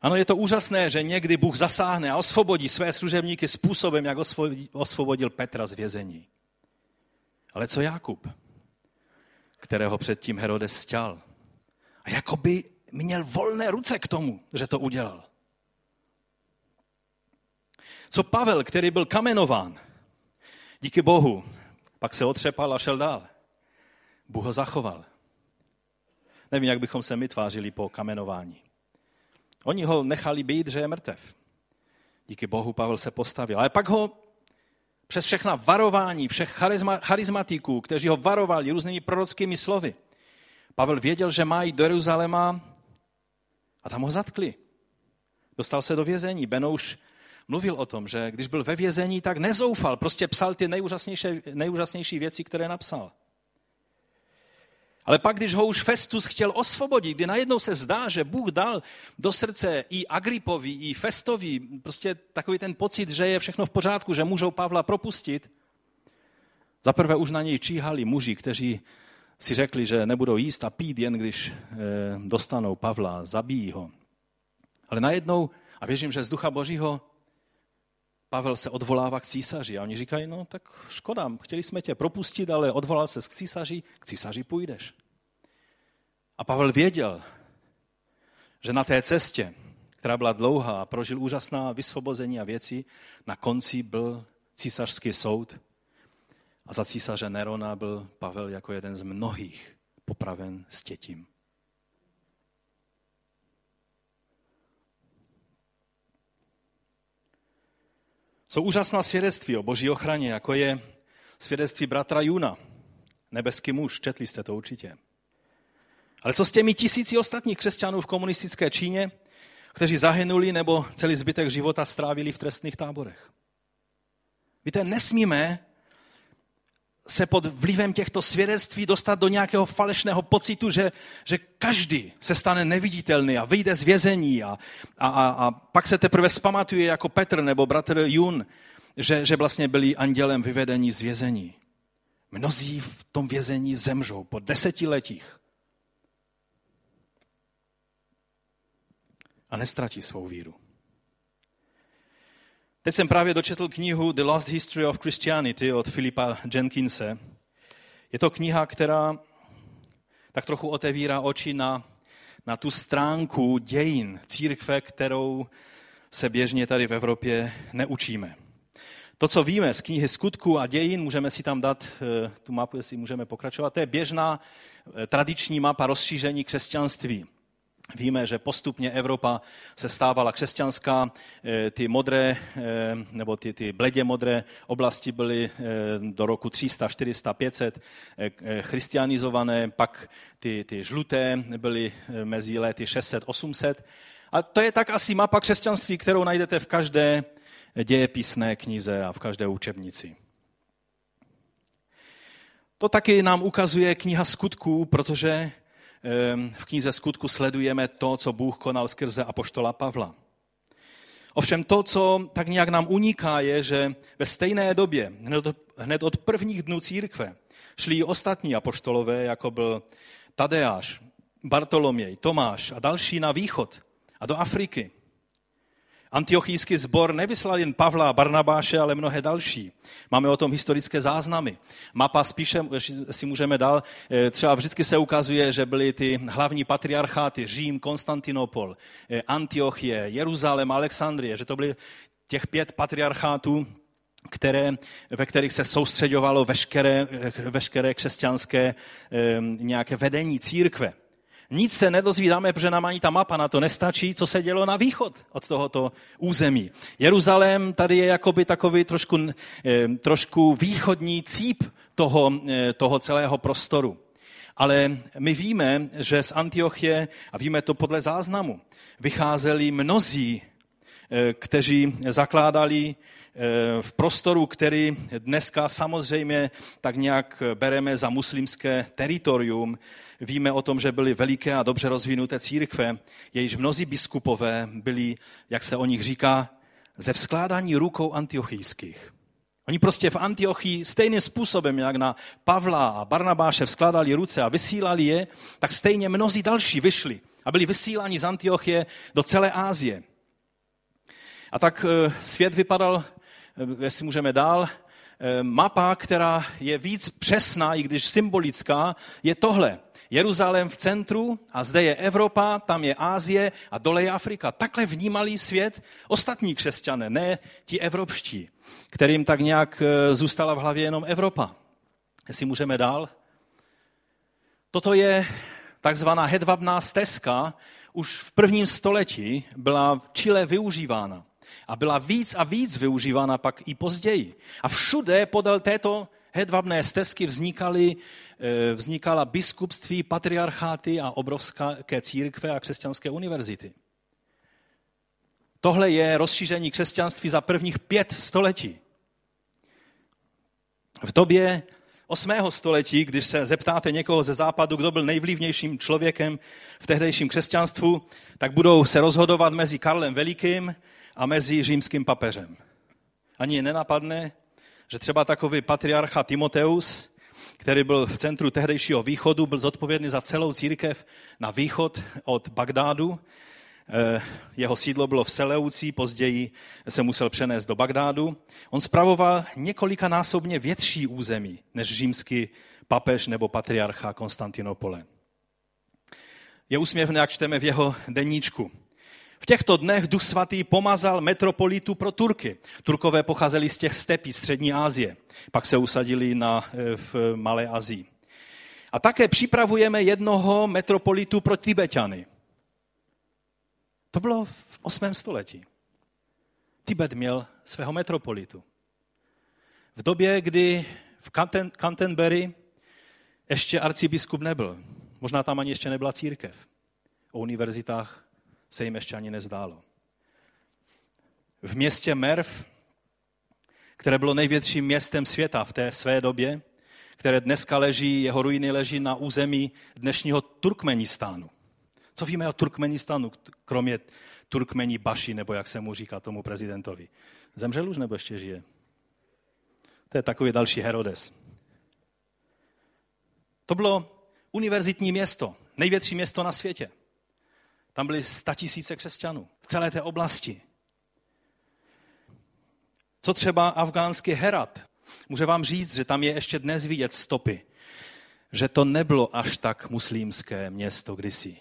Ano, je to úžasné, že někdy Bůh zasáhne a osvobodí své služebníky způsobem, jak osvobodil Petra z vězení. Ale co Jakub, kterého předtím Herodes stěl A jakoby měl volné ruce k tomu, že to udělal. Co Pavel, který byl kamenován, díky Bohu, pak se otřepal a šel dál. Bůh ho zachoval. Nevím, jak bychom se my tvářili po kamenování. Oni ho nechali být, že je mrtev. Díky Bohu Pavel se postavil. Ale pak ho přes všechna varování všech charizma, charizmatiků, kteří ho varovali různými prorockými slovy, Pavel věděl, že má jít do Jeruzaléma a tam ho zatkli. Dostal se do vězení. Benouš mluvil o tom, že když byl ve vězení, tak nezoufal, prostě psal ty nejúžasnější, nejúžasnější věci, které napsal. Ale pak, když ho už Festus chtěl osvobodit, kdy najednou se zdá, že Bůh dal do srdce i Agripovi, i Festovi prostě takový ten pocit, že je všechno v pořádku, že můžou Pavla propustit, zaprvé už na něj číhali muži, kteří si řekli, že nebudou jíst a pít, jen když eh, dostanou Pavla, zabijí ho. Ale najednou, a věřím, že z ducha božího, Pavel se odvolává k císaři a oni říkají, no tak škoda, chtěli jsme tě propustit, ale odvolal se k císaři, k císaři půjdeš. A Pavel věděl, že na té cestě, která byla dlouhá a prožil úžasná vysvobození a věci, na konci byl císařský soud a za císaře Nerona byl Pavel jako jeden z mnohých popraven s tětím. Jsou úžasná svědectví o boží ochraně, jako je svědectví bratra Juna, nebeský muž, četli jste to určitě. Ale co s těmi tisíci ostatních křesťanů v komunistické Číně, kteří zahynuli nebo celý zbytek života strávili v trestných táborech? Víte, nesmíme se pod vlivem těchto svědectví dostat do nějakého falešného pocitu, že, že každý se stane neviditelný a vyjde z vězení a, a, a, a pak se teprve spamatuje jako Petr nebo bratr Jun, že, že vlastně byli andělem vyvedení z vězení. Mnozí v tom vězení zemřou po desetiletích. A nestratí svou víru. Teď jsem právě dočetl knihu The Lost History of Christianity od Filipa Jenkinse. Je to kniha, která tak trochu otevírá oči na, na tu stránku dějin církve, kterou se běžně tady v Evropě neučíme. To, co víme z knihy skutku a dějin, můžeme si tam dát eh, tu mapu, jestli můžeme pokračovat, to je běžná eh, tradiční mapa rozšíření křesťanství. Víme, že postupně Evropa se stávala křesťanská, eh, ty modré, eh, nebo ty, ty bledě modré oblasti byly eh, do roku 300, 400, 500 christianizované, pak ty, ty žluté byly mezi lety 600, 800. A to je tak asi mapa křesťanství, kterou najdete v každé dějepisné knize a v každé učebnici. To taky nám ukazuje kniha skutků, protože v knize skutku sledujeme to, co Bůh konal skrze apoštola Pavla. Ovšem to, co tak nějak nám uniká, je, že ve stejné době, hned od prvních dnů církve, šli i ostatní apoštolové, jako byl Tadeáš, Bartoloměj, Tomáš a další na východ a do Afriky. Antiochijský sbor nevyslal jen Pavla a Barnabáše, ale mnohé další. Máme o tom historické záznamy. Mapa spíše, si můžeme dál, eh, třeba vždycky se ukazuje, že byly ty hlavní patriarcháty, Řím, Konstantinopol, eh, Antiochie, Jeruzalém, Alexandrie, že to byly těch pět patriarchátů, které, ve kterých se soustředovalo veškeré, eh, veškeré křesťanské nějaké vedení církve. Nic se nedozvídáme, protože nám ani ta mapa na to nestačí, co se dělo na východ od tohoto území. Jeruzalém tady je jakoby takový trošku, eh, trošku východní cíp toho, eh, toho celého prostoru. Ale my víme, že z Antiochie, a víme to podle záznamu, vycházeli mnozí, eh, kteří zakládali v prostoru, který dneska samozřejmě tak nějak bereme za muslimské teritorium, Víme o tom, že byly veliké a dobře rozvinuté církve, jejíž mnozí biskupové byli, jak se o nich říká, ze vzkládání rukou antiochijských. Oni prostě v Antiochii stejným způsobem, jak na Pavla a Barnabáše vzkládali ruce a vysílali je, tak stejně mnozí další vyšli a byli vysíláni z Antiochie do celé Ázie. A tak eh, svět vypadal, eh, jestli můžeme dál, eh, mapa, která je víc přesná, i když symbolická, je tohle. Jeruzalém v centru a zde je Evropa, tam je Ázie a dole je Afrika. Takhle vnímali svět ostatní křesťané, ne ti evropští, kterým tak nějak eh, zůstala v hlavě jenom Evropa. Jestli můžeme dál. Toto je takzvaná hedvabná stezka, už v prvním století byla v Chile využívána. A byla víc a víc využívána pak i později. A všude podél této hedvabné stezky vznikaly, eh, vznikala biskupství, patriarcháty a obrovské církve a křesťanské univerzity. Tohle je rozšíření křesťanství za prvních pět století. V době 8. století, když se zeptáte někoho ze západu, kdo byl nejvlivnějším člověkem v tehdejším křesťanstvu, tak budou se rozhodovat mezi Karlem Velikým a mezi římským papežem. Ani nenapadne, že třeba takový patriarcha Timoteus, který byl v centru tehdejšího východu, byl zodpovědný za celou církev na východ od Bagdádu. Eh, jeho sídlo bylo v Seleucí, později se musel přenést do Bagdádu. On spravoval několikanásobně větší území než římský papež nebo patriarcha Konstantinopole. Je úsměvné, jak čteme v jeho deníčku. V těchto dnech Duch Svatý pomazal metropolitu pro Turky. Turkové pocházeli z těch stepí střední Asie. Pak se usadili na, e, v Malé Azii. A také připravujeme jednoho metropolitu pro Tibetany. To bylo v 8. století. Tibet měl svého metropolitu. V době, kdy v Canterbury ještě arcibiskup nebyl. Možná tam ani ještě nebyla církev. O univerzitách se jim ještě ani nezdálo. V městě Merv, které bylo největším městem světa v té své době, které dneska leží, jeho ruiny leží na území dnešního Turkmenistánu. Co víme o Turkmenistánu, kromě Turkmení Baši, nebo jak se mu říká tomu prezidentovi? Zemřel už nebo ještě žije? To je takový další Herodes. To bylo univerzitní město, největší město na světě. Tam byly tisíce křesťanů v celé té oblasti. Co třeba afgánský Herat? Může vám říct, že tam je ještě dnes vidět stopy, že to nebylo až tak muslimské město kdysi.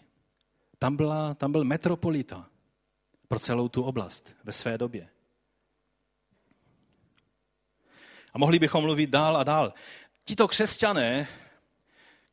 Tam, byla, tam byl metropolita pro celou tu oblast ve své době. A mohli bychom mluvit dál a dál. Tito křesťané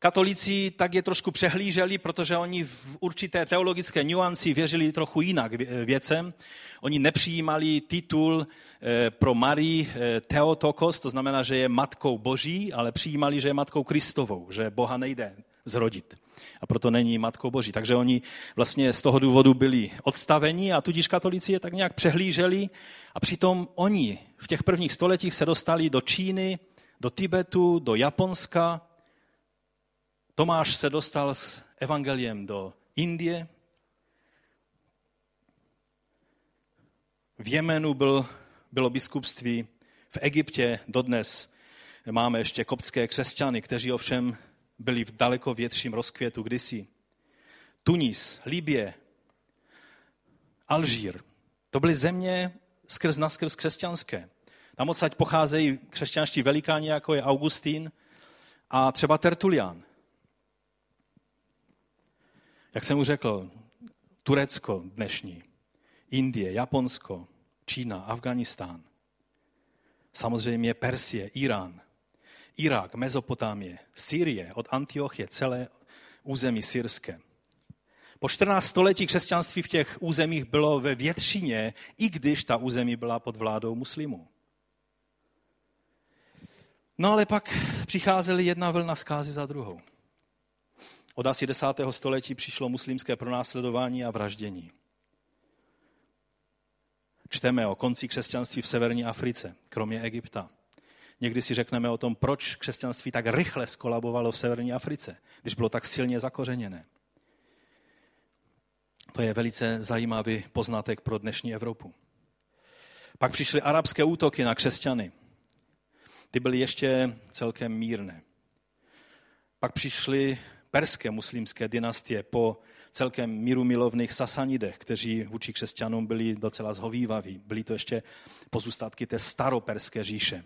Katolíci tak je trošku přehlíželi, protože oni v určité teologické nuanci věřili trochu jinak věcem. Oni nepřijímali titul eh, pro Marii eh, Theotokos, to znamená, že je matkou boží, ale přijímali, že je matkou Kristovou, že Boha nejde zrodit. A proto není matkou boží. Takže oni vlastně z toho důvodu byli odstaveni a tudíž katolíci je tak nějak přehlíželi. A přitom oni v těch prvních stoletích se dostali do Číny, do Tibetu, do Japonska, Tomáš se dostal s evangeliem do Indie. V Jemenu byl, bylo biskupství, v Egyptě dodnes máme ještě koptské křesťany, kteří ovšem byli v daleko větším rozkvětu kdysi. Tunis, Libie, Alžír. To byly země skrz naskrz křesťanské. Tam odsaď pocházejí křesťanští velikáni, jako je Augustín a třeba Tertulian. Jak jsem už řekl, Turecko dnešní, Indie, Japonsko, Čína, Afganistán, samozřejmě Persie, Irán, Irák, Mezopotámie, Sýrie, od Antiochie, celé území syrské. Po 14 století křesťanství v těch územích bylo ve většině, i když ta území byla pod vládou muslimů. No ale pak přicházely jedna vlna zkázy za druhou. Od asi desátého století přišlo muslimské pronásledování a vraždění. Čteme o konci křesťanství v severní Africe, kromě Egypta. Někdy si řekneme o tom, proč křesťanství tak rychle skolabovalo v severní Africe, když bylo tak silně zakořeněné. To je velice zajímavý poznatek pro dnešní Evropu. Pak přišly arabské útoky na křesťany. Ty byly ještě celkem mírné. Pak přišly perské muslimské dynastie po celkem míru milovných Sasanidech, kteří vůči křesťanům byli docela zhovývaví. Byly to ještě pozůstatky té staroperské říše,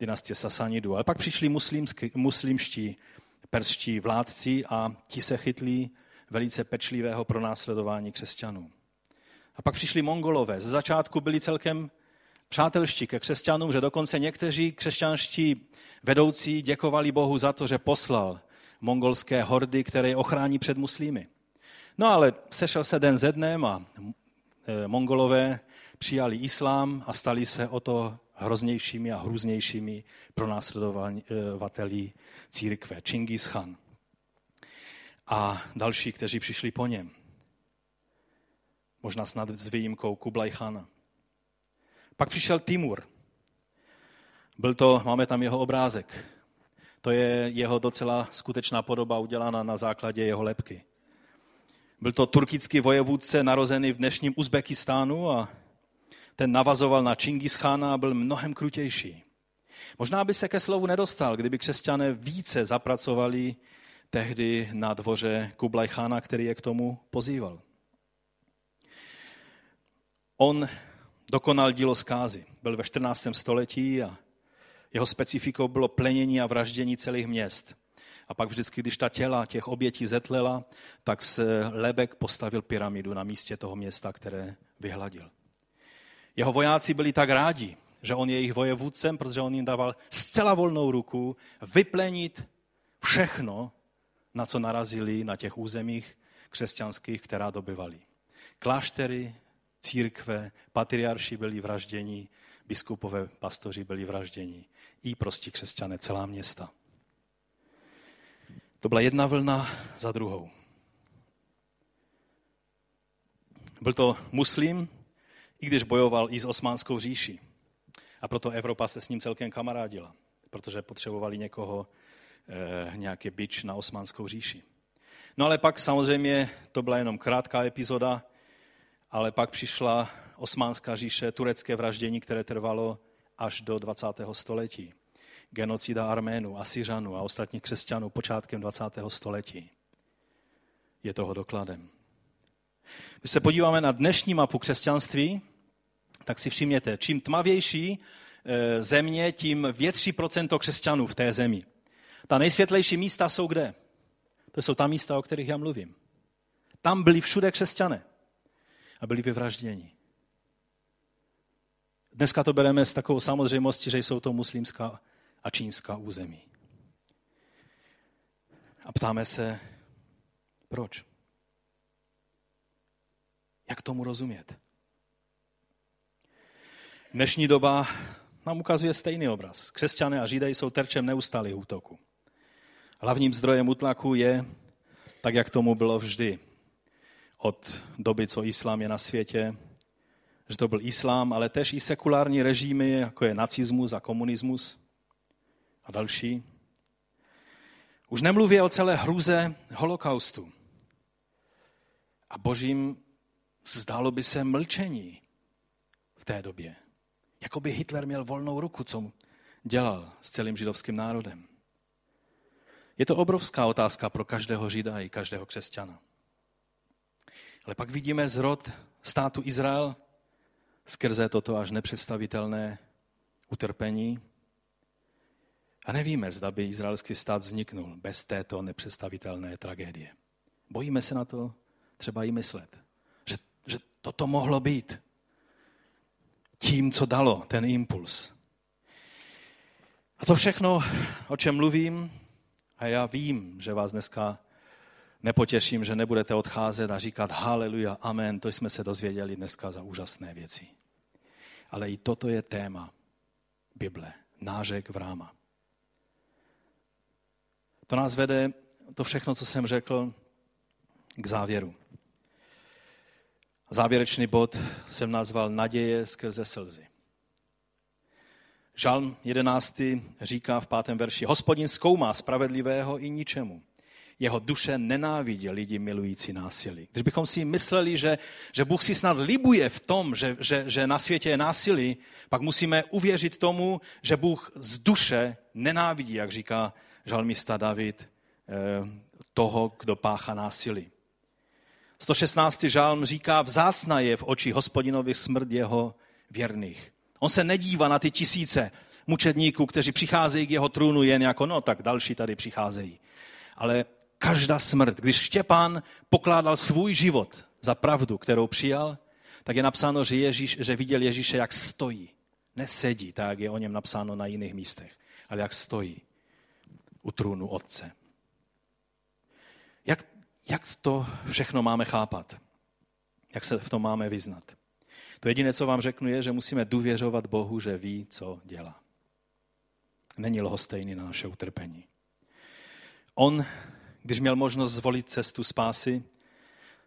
dynastie Sasanidů. Ale pak přišli muslimští perští vládci a ti se chytli velice pečlivého pronásledování křesťanů. A pak přišli mongolové. Z začátku byli celkem přátelští ke křesťanům, že dokonce někteří křesťanští vedoucí děkovali Bohu za to, že poslal mongolské hordy, které je ochrání před muslimy. No ale sešel se den ze dnem a e, mongolové přijali islám a stali se o to hroznějšími a hrůznějšími pronásledovateli církve. Čingis Khan a další, kteří přišli po něm. Možná snad s výjimkou Kublaj Khana. Pak přišel Timur. Byl to, máme tam jeho obrázek. To je jeho docela skutečná podoba udělána na základě jeho lepky. Byl to turkický vojevůdce narozený v dnešním Uzbekistánu a ten navazoval na Čingis Khana a byl mnohem krutější. Možná by se ke slovu nedostal, kdyby křesťané více zapracovali tehdy na dvoře Kublaj Khana, který je k tomu pozýval. On dokonal dílo zkázy. Byl ve 14. století a jeho specifikou bylo plenění a vraždění celých měst. A pak vždycky, když ta těla těch obětí zetlela, tak se Lebek postavil pyramidu na místě toho města, které vyhladil. Jeho vojáci byli tak rádi, že on je jejich vojevůdcem, protože on jim dával zcela volnou ruku vyplenit všechno, na co narazili na těch územích křesťanských, která dobyvali. Kláštery, církve, patriarši byli vražděni, biskupové pastoři byli vražděni, i prostí křesťané, celá města. To byla jedna vlna za druhou. Byl to muslim, i když bojoval i s osmánskou říší. A proto Evropa se s ním celkem kamarádila, protože potřebovali někoho, eh, nějaký bič na osmánskou říši. No ale pak samozřejmě to byla jenom krátká epizoda, ale pak přišla osmánská říše, turecké vraždění, které trvalo až do 20. století. Genocida Arménů, Asyřanů a ostatních křesťanů počátkem 20. století je toho dokladem. Když se podíváme na dnešní mapu křesťanství, tak si všimněte, čím tmavější e, země, tím větší procento křesťanů v té zemi. Ta nejsvětlejší místa jsou kde? To jsou ta místa, o kterých já mluvím. Tam byli všude křesťané a byli vyvražděni. Dneska to bereme s takovou samozřejmostí, že jsou to muslimská a čínská území. A ptáme se, proč? Jak tomu rozumět? Dnešní doba nám ukazuje stejný obraz. Křesťané a židé jsou terčem neustálých útoků. Hlavním zdrojem útlaku je, tak jak tomu bylo vždy, od doby, co islám je na světě, že to byl islám, ale tež i sekulární režimy, jako je nacismus a komunismus a další. Už nemluví o celé hruze holokaustu. A božím zdálo by se mlčení v té době. Jako by Hitler měl volnou ruku, co dělal s celým židovským národem. Je to obrovská otázka pro každého žida i každého křesťana. Ale pak vidíme zrod státu Izrael skrze toto až nepředstavitelné utrpení. A nevíme, zda by izraelský stát vzniknul bez této nepředstavitelné tragédie. Bojíme se na to třeba i myslet, že, že toto mohlo být tím, co dalo ten impuls. A to všechno, o čem mluvím, a já vím, že vás dneska nepotěším, že nebudete odcházet a říkat haleluja, amen, to jsme se dozvěděli dneska za úžasné věci. Ale i toto je téma Bible, nářek v ráma. To nás vede, to všechno, co jsem řekl, k závěru. Závěrečný bod jsem nazval Naděje skrze slzy. Žalm 11. říká v pátém verši, hospodin zkoumá spravedlivého i ničemu. Jeho duše nenávidí lidi milující násilí. Když bychom si mysleli, že, že Bůh si snad libuje v tom, že, že, že na světě je násilí, pak musíme uvěřit tomu, že Bůh z duše nenávidí, jak říká žalmista David, eh, toho, kdo pácha násilí. 116. žálm říká, vzácna je v oči hospodinovi smrt jeho věrných. On se nedívá na ty tisíce mučedníků, kteří přicházejí k jeho trůnu jen jako, no tak další tady přicházejí. ale každá smrt. Když Štěpán pokládal svůj život za pravdu, kterou přijal, tak je napsáno, že, Ježíš, že viděl Ježíše, jak stojí. Nesedí, tak je o něm napsáno na jiných místech, ale jak stojí u trůnu Otce. Jak, jak to všechno máme chápat? Jak se v tom máme vyznat? To jediné, co vám řeknu, je, že musíme důvěřovat Bohu, že ví, co dělá. Není lhostejný na naše utrpení. On, když měl možnost zvolit cestu spásy,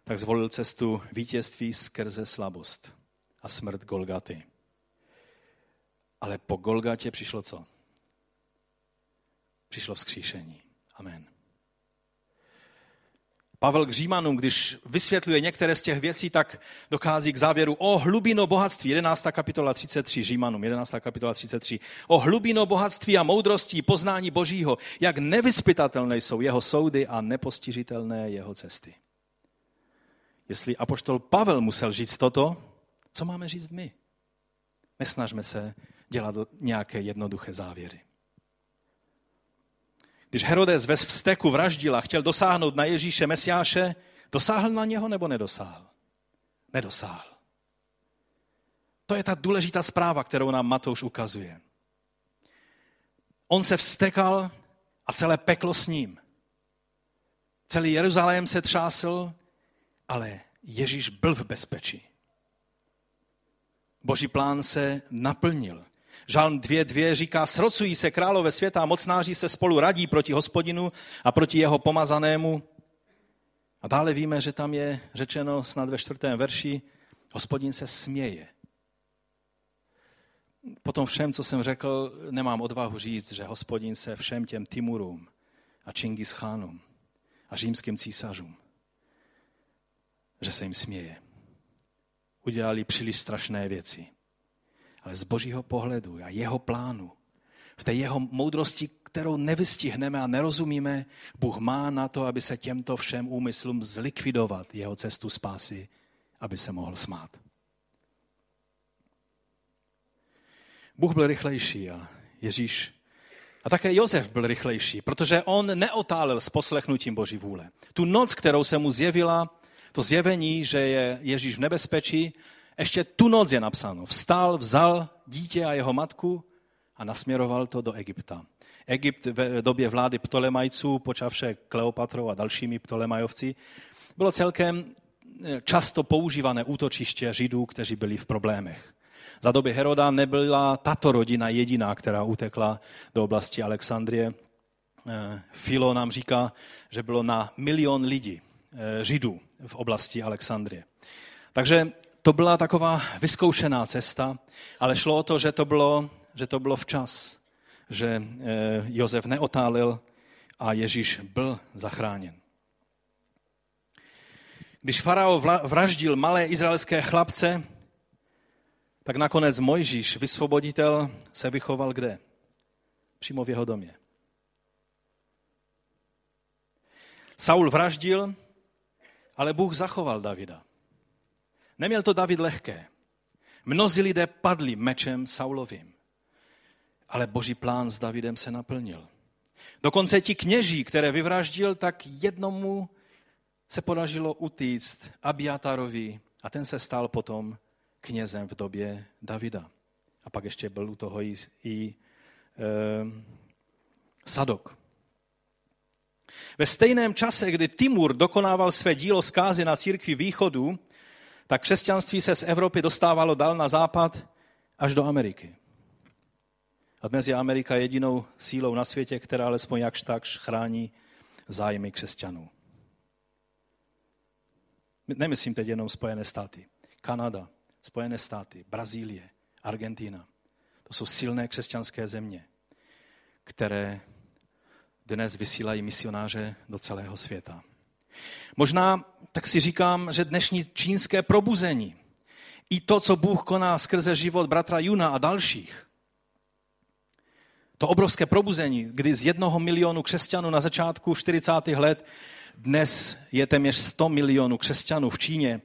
tak zvolil cestu vítězství skrze slabost a smrt Golgaty. Ale po Golgatě přišlo co? Přišlo vzkříšení. Amen. Pavel k Římanům, když vysvětluje některé z těch věcí, tak dochází k závěru o hlubino bohatství, 11. kapitola 33, Římanům, 11. kapitola 33. O hlubino bohatství a moudrosti, poznání Božího, jak nevyspytatelné jsou jeho soudy a nepostižitelné jeho cesty. Jestli apoštol Pavel musel říct toto, co máme říct my? Nesnažme se dělat nějaké jednoduché závěry. Když Herodes ve vzteku vraždil a chtěl dosáhnout na Ježíše Mesiáše, dosáhl na něho nebo nedosáhl? Nedosáhl. To je ta důležitá zpráva, kterou nám Matouš ukazuje. On se vstekal a celé peklo s ním. Celý Jeruzalém se třásl, ale Ježíš byl v bezpečí. Boží plán se naplnil. Žalm 2.2 říká, srocují se králové světa a mocnáři se spolu radí proti hospodinu a proti jeho pomazanému. A dále víme, že tam je řečeno snad ve čtvrtém verši, hospodin se směje. Po tom všem, co jsem řekl, nemám odvahu říct, že hospodin se všem těm Timurům a Čingis a římským císařům, že se jim směje. Udělali příliš strašné věci ale z božího pohledu a jeho plánu, v té jeho moudrosti, kterou nevystihneme a nerozumíme, Bůh má na to, aby se těmto všem úmyslům zlikvidovat jeho cestu spásy, aby se mohl smát. Bůh byl rychlejší a Ježíš a také Josef byl rychlejší, protože on neotálel s poslechnutím Boží vůle. Tu noc, kterou se mu zjevila, to zjevení, že je Ježíš v nebezpečí, ještě tu noc je napsáno. Vstal, vzal dítě a jeho matku a nasměroval to do Egypta. Egypt v době vlády Ptolemajců, počavše Kleopatrou a dalšími Ptolemajovci, bylo celkem eh, často používané útočiště Židů, kteří byli v problémech. Za doby Heroda nebyla tato rodina jediná, která utekla do oblasti Alexandrie. Eh, Filo nám říká, že bylo na milion lidí, eh, Židů v oblasti Alexandrie. Takže to byla taková vyzkoušená cesta, ale šlo o to, že to bylo, že to bylo včas, že eh, Josef neotálil a Ježíš byl zachráněn. Když farao vraždil malé izraelské chlapce, tak nakonec Mojžíš, vysvoboditel, se vychoval kde? Přímo v jeho domě. Saul vraždil, ale Bůh zachoval Davida. Neměl to David lehké. Mnozí lidé padli mečem Saulovým. Ale boží plán s Davidem se naplnil. Dokonce ti kněží, které vyvraždil, tak jednomu se podařilo utíct Abiatarovi a ten se stal potom knězem v době Davida. A pak ještě byl u toho i, i e, Sadok. Ve stejném čase, kdy Timur dokonával své dílo zkázy na církvi východu, tak křesťanství se z Evropy dostávalo dál na západ až do Ameriky. A dnes je Amerika jedinou sílou na světě, která alespoň jakž takž chrání zájmy křesťanů. Nemyslím teď jenom Spojené státy. Kanada, Spojené státy, Brazílie, Argentina. To jsou silné křesťanské země, které dnes vysílají misionáře do celého světa. Možná tak si říkám, že dnešní čínské probuzení, i to, co Bůh koná skrze život bratra Juna a dalších, to obrovské probuzení, kdy z jednoho milionu křesťanů na začátku 40. let dnes je téměř 100 milionů křesťanů v Číně,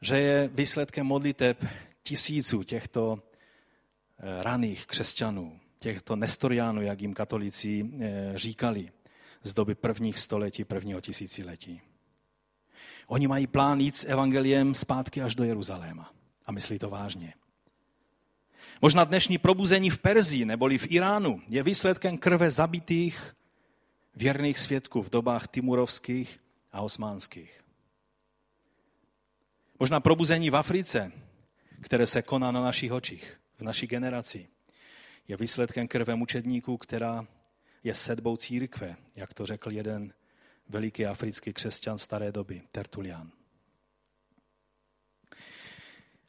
že je výsledkem modliteb tisíců těchto eh, raných křesťanů, těchto nestoriánů, jak jim katolíci eh, říkali z doby prvních století, prvního tisíciletí. Oni mají plán jít s evangeliem zpátky až do Jeruzaléma. A myslí to vážně. Možná dnešní probuzení v Perzii neboli v Iránu je výsledkem krve zabitých věrných svědků v dobách timurovských a osmánských. Možná probuzení v Africe, které se koná na našich očích, v naší generaci, je výsledkem krve mučedníků, která je sedbou církve, jak to řekl jeden veliký africký křesťan staré doby, Tertulian.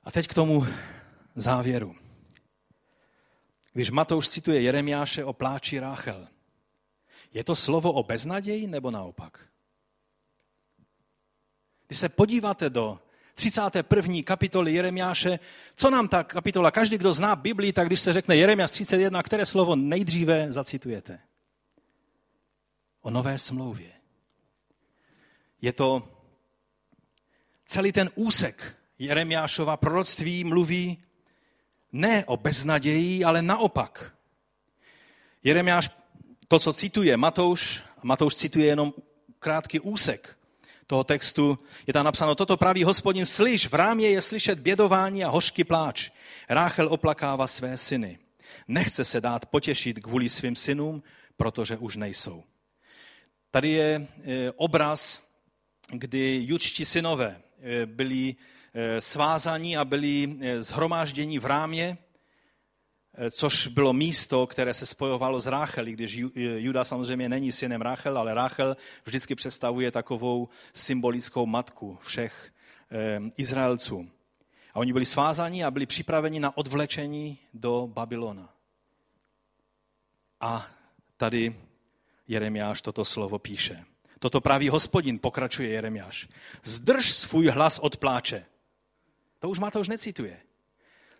A teď k tomu závěru. Když Matouš cituje Jeremiáše o pláči Ráchel, je to slovo o beznaději nebo naopak? Když se podíváte do 31. kapitoly Jeremiáše, co nám ta kapitola, každý, kdo zná Biblii, tak když se řekne Jeremiáš 31, které slovo nejdříve zacitujete? O nové smlouvě. Je to celý ten úsek Jeremiášova proroctví mluví ne o beznaději, ale naopak. Jeremiáš to, co cituje Matouš, Matouš cituje jenom krátký úsek toho textu, je tam napsáno, toto praví hospodin, slyš, v rámě je slyšet bědování a hořký pláč. Ráchel oplakává své syny. Nechce se dát potěšit kvůli svým synům, protože už nejsou. Tady je e, obraz, kdy judští synové e, byli e, svázaní a byli zhromážděni v rámě Eh, což bylo místo, které se spojovalo s Ráchel, když eh, Juda samozřejmě není synem Ráchel, ale Ráchel vždycky představuje takovou symbolickou matku všech eh, Izraelců. A oni byli svázaní a byli připraveni na odvlečení do Babylona. A tady Jeremiáš toto slovo píše. Toto praví hospodin, pokračuje Jeremiáš. Zdrž svůj hlas od pláče. To už Matouš necituje.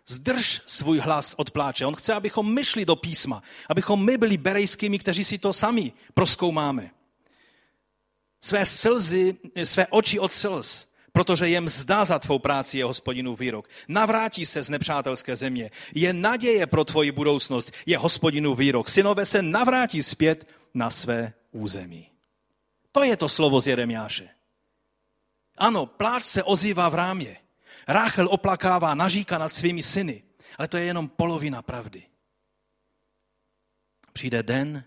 Zdrž svůj hlas od pláče. On chce, abychom my šli do písma, abychom my byli berejskými, kteří si to sami proskoumáme. Své slzy, své oči od slz, protože je mzda za tvou práci je hospodinu výrok. Navrátí se z nepřátelské země. Je naděje pro tvoji budoucnost, je hospodinu výrok. Synové se navrátí zpět na své území. To je to slovo z Jeremiáše. Ano, pláč se ozývá v rámě. Ráchel oplakává, naříká nad svými syny. Ale to je jenom polovina pravdy. Přijde den,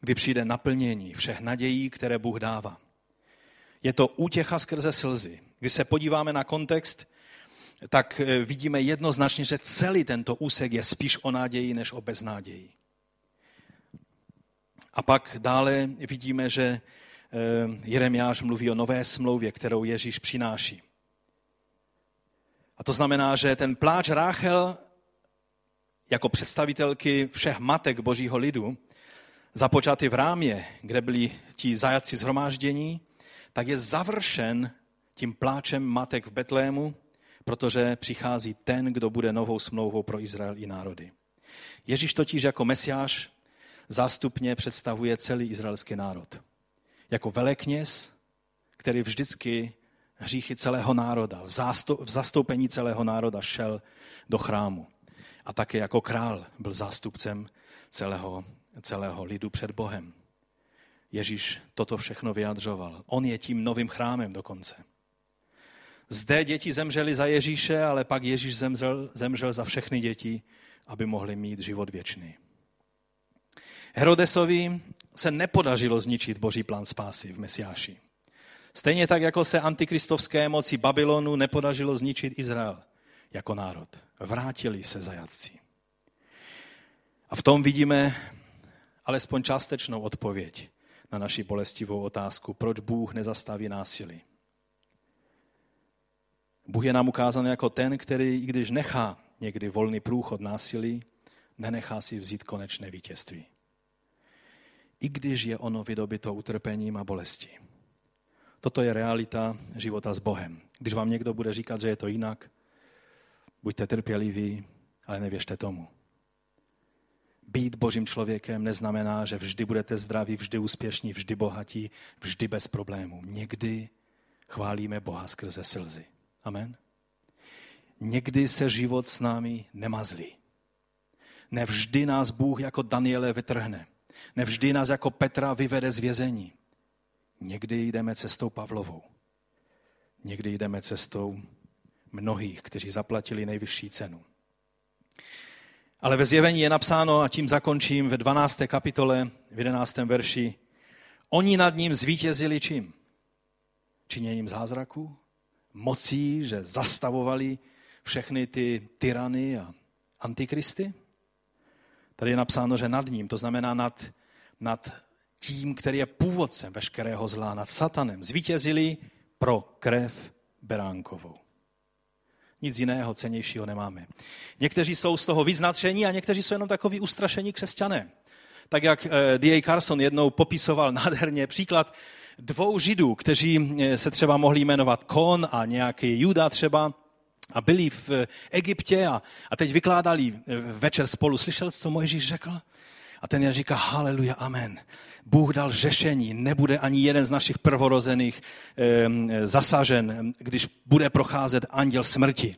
kdy přijde naplnění všech nadějí, které Bůh dává. Je to útěcha skrze slzy. Když se podíváme na kontext, tak eh, vidíme jednoznačně, že celý tento úsek je spíš o naději než o beznáději. A pak dále vidíme, že eh, Jeremiáš mluví o nové smlouvě, kterou Ježíš přináší. A to znamená, že ten pláč Ráchel jako představitelky všech matek božího lidu, započaty v rámě, kde byli ti zajaci zhromáždění, tak je završen tím pláčem matek v Betlému, protože přichází ten, kdo bude novou smlouvou pro Izrael i národy. Ježíš totiž jako mesiáš zástupně představuje celý izraelský národ. Jako velekněz, který vždycky hříchy celého národa, v zastoupení celého národa šel do chrámu. A také jako král byl zástupcem celého, celého lidu před Bohem. Ježíš toto všechno vyjadřoval. On je tím novým chrámem dokonce. Zde děti zemřely za Ježíše, ale pak Ježíš zemřel, zemřel za všechny děti, aby mohli mít život věčný. Herodesovi se nepodařilo zničit boží plán spásy v Mesiáši. Stejně tak, jako se antikristovské moci Babylonu nepodařilo zničit Izrael jako národ. Vrátili se zajatci. A v tom vidíme alespoň částečnou odpověď na naši bolestivou otázku, proč Bůh nezastaví násilí. Bůh je nám ukázán jako ten, který, i když nechá někdy volný průchod násilí, nenechá si vzít konečné vítězství. I když je ono vydobito utrpením a bolestí. Toto je realita života s Bohem. Když vám někdo bude říkat, že je to jinak, buďte trpěliví, ale nevěřte tomu. Být božím člověkem neznamená, že vždy budete zdraví, vždy úspěšní, vždy bohatí, vždy bez problémů. Někdy chválíme Boha skrze slzy. Amen. Někdy se život s námi nemazlí. Nevždy nás Bůh jako Daniele vytrhne. Nevždy nás jako Petra vyvede z vězení. Někdy jdeme cestou Pavlovou. Někdy jdeme cestou mnohých, kteří zaplatili nejvyšší cenu. Ale ve zjevení je napsáno, a tím zakončím, ve 12. kapitole, v 11. verši, oni nad ním zvítězili čím? Činěním zázraků, mocí, že zastavovali všechny ty tyrany a antikristy. Tady je napsáno, že nad ním, to znamená nad, nad tím, který je původcem veškerého zla, nad satanem, zvítězili pro krev beránkovou. Nic jiného, cenějšího nemáme. Někteří jsou z toho vyznačení a někteří jsou jenom takový ustrašení křesťané. Tak jak eh, D.A. Carson jednou popisoval nádherně příklad dvou židů, kteří eh, se třeba mohli jmenovat Kon a nějaký Juda třeba, a byli v eh, Egyptě a, a teď vykládali večer spolu. Slyšel co Mojžíš řekl? A ten jen říká, haleluja, amen. Bůh dal řešení, nebude ani jeden z našich prvorozených e, zasažen, když bude procházet anděl smrti.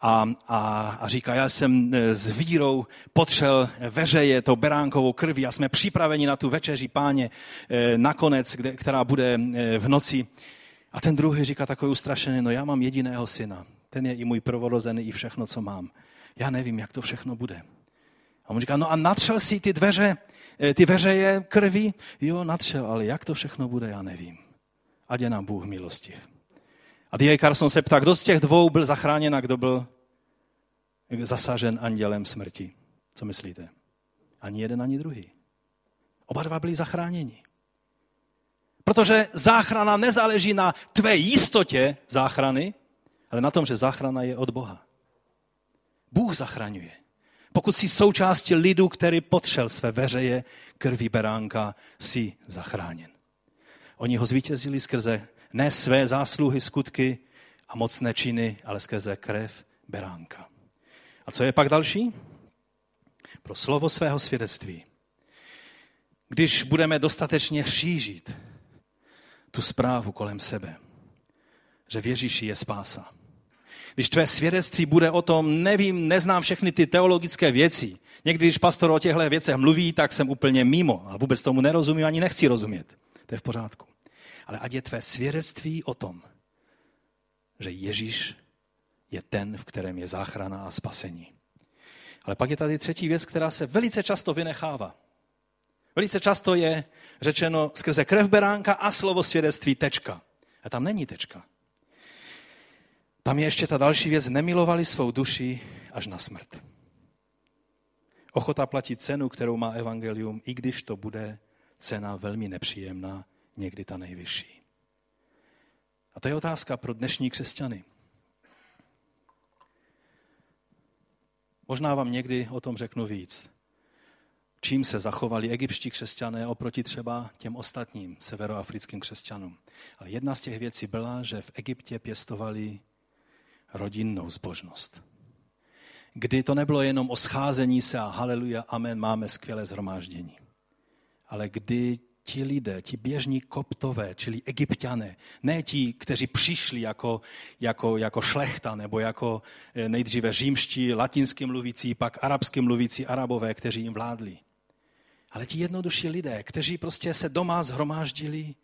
A, a, a říká, já jsem eh, s vírou potřel veřeje to beránkovou krví a jsme připraveni na tu večeři páně e, nakonec, kde, která bude v noci. A ten druhý říká takový ustrašený, no já mám jediného syna, ten je i můj prvorozený, i všechno, co mám. Já nevím, jak to všechno bude. A on říká, no a natřel si ty dveře, eh, ty veřeje krví? Jo, natřel, ale jak to všechno bude, já nevím. Ať je nám Bůh milostiv. A D.A. Carson se ptá, kdo z těch dvou byl zachráněn a kdo byl zasažen andělem smrti. Co myslíte? Ani jeden, ani druhý. Oba dva byli zachráněni. Protože záchrana nezáleží na tvé jistotě záchrany, ale na tom, že záchrana je od Boha. Bůh zachraňuje. Pokud jsi součástí lidu, který potřel své veřeje krví beránka, jsi zachráněn. Oni ho zvítězili skrze ne své zásluhy, skutky a mocné činy, ale skrze krev beránka. A co je pak další? Pro slovo svého svědectví. Když budeme dostatečně šířit tu zprávu kolem sebe, že v Ježíši je spása, když tvé svědectví bude o tom, nevím, neznám všechny ty teologické věci. Někdy, když pastor o těchto věcech mluví, tak jsem úplně mimo a vůbec tomu nerozumím, ani nechci rozumět. To je v pořádku. Ale ať je tvé svědectví o tom, že Ježíš je ten, v kterém je záchrana a spasení. Ale pak je tady třetí věc, která se velice často vynechává. Velice často je řečeno skrze krev beránka a slovo svědectví tečka. A tam není tečka. Tam je ještě ta další věc, nemilovali svou duši až na smrt. Ochota platit cenu, kterou má evangelium, i když to bude cena velmi nepříjemná, někdy ta nejvyšší. A to je otázka pro dnešní křesťany. Možná vám někdy o tom řeknu víc. Čím se zachovali egyptští křesťané oproti třeba těm ostatním severoafrickým křesťanům. Ale jedna z těch věcí byla, že v Egyptě pěstovali rodinnou zbožnost. Kdy to nebylo jenom o scházení se a haleluja, amen, máme skvělé zhromáždění. Ale kdy ti lidé, ti běžní koptové, čili egyptiané, ne ti, kteří přišli jako, jako, jako šlechta nebo jako eh, nejdříve římští, latinsky mluvící, pak arabsky mluvící arabové, kteří jim vládli. Ale ti jednodušší lidé, kteří prostě se doma zhromáždili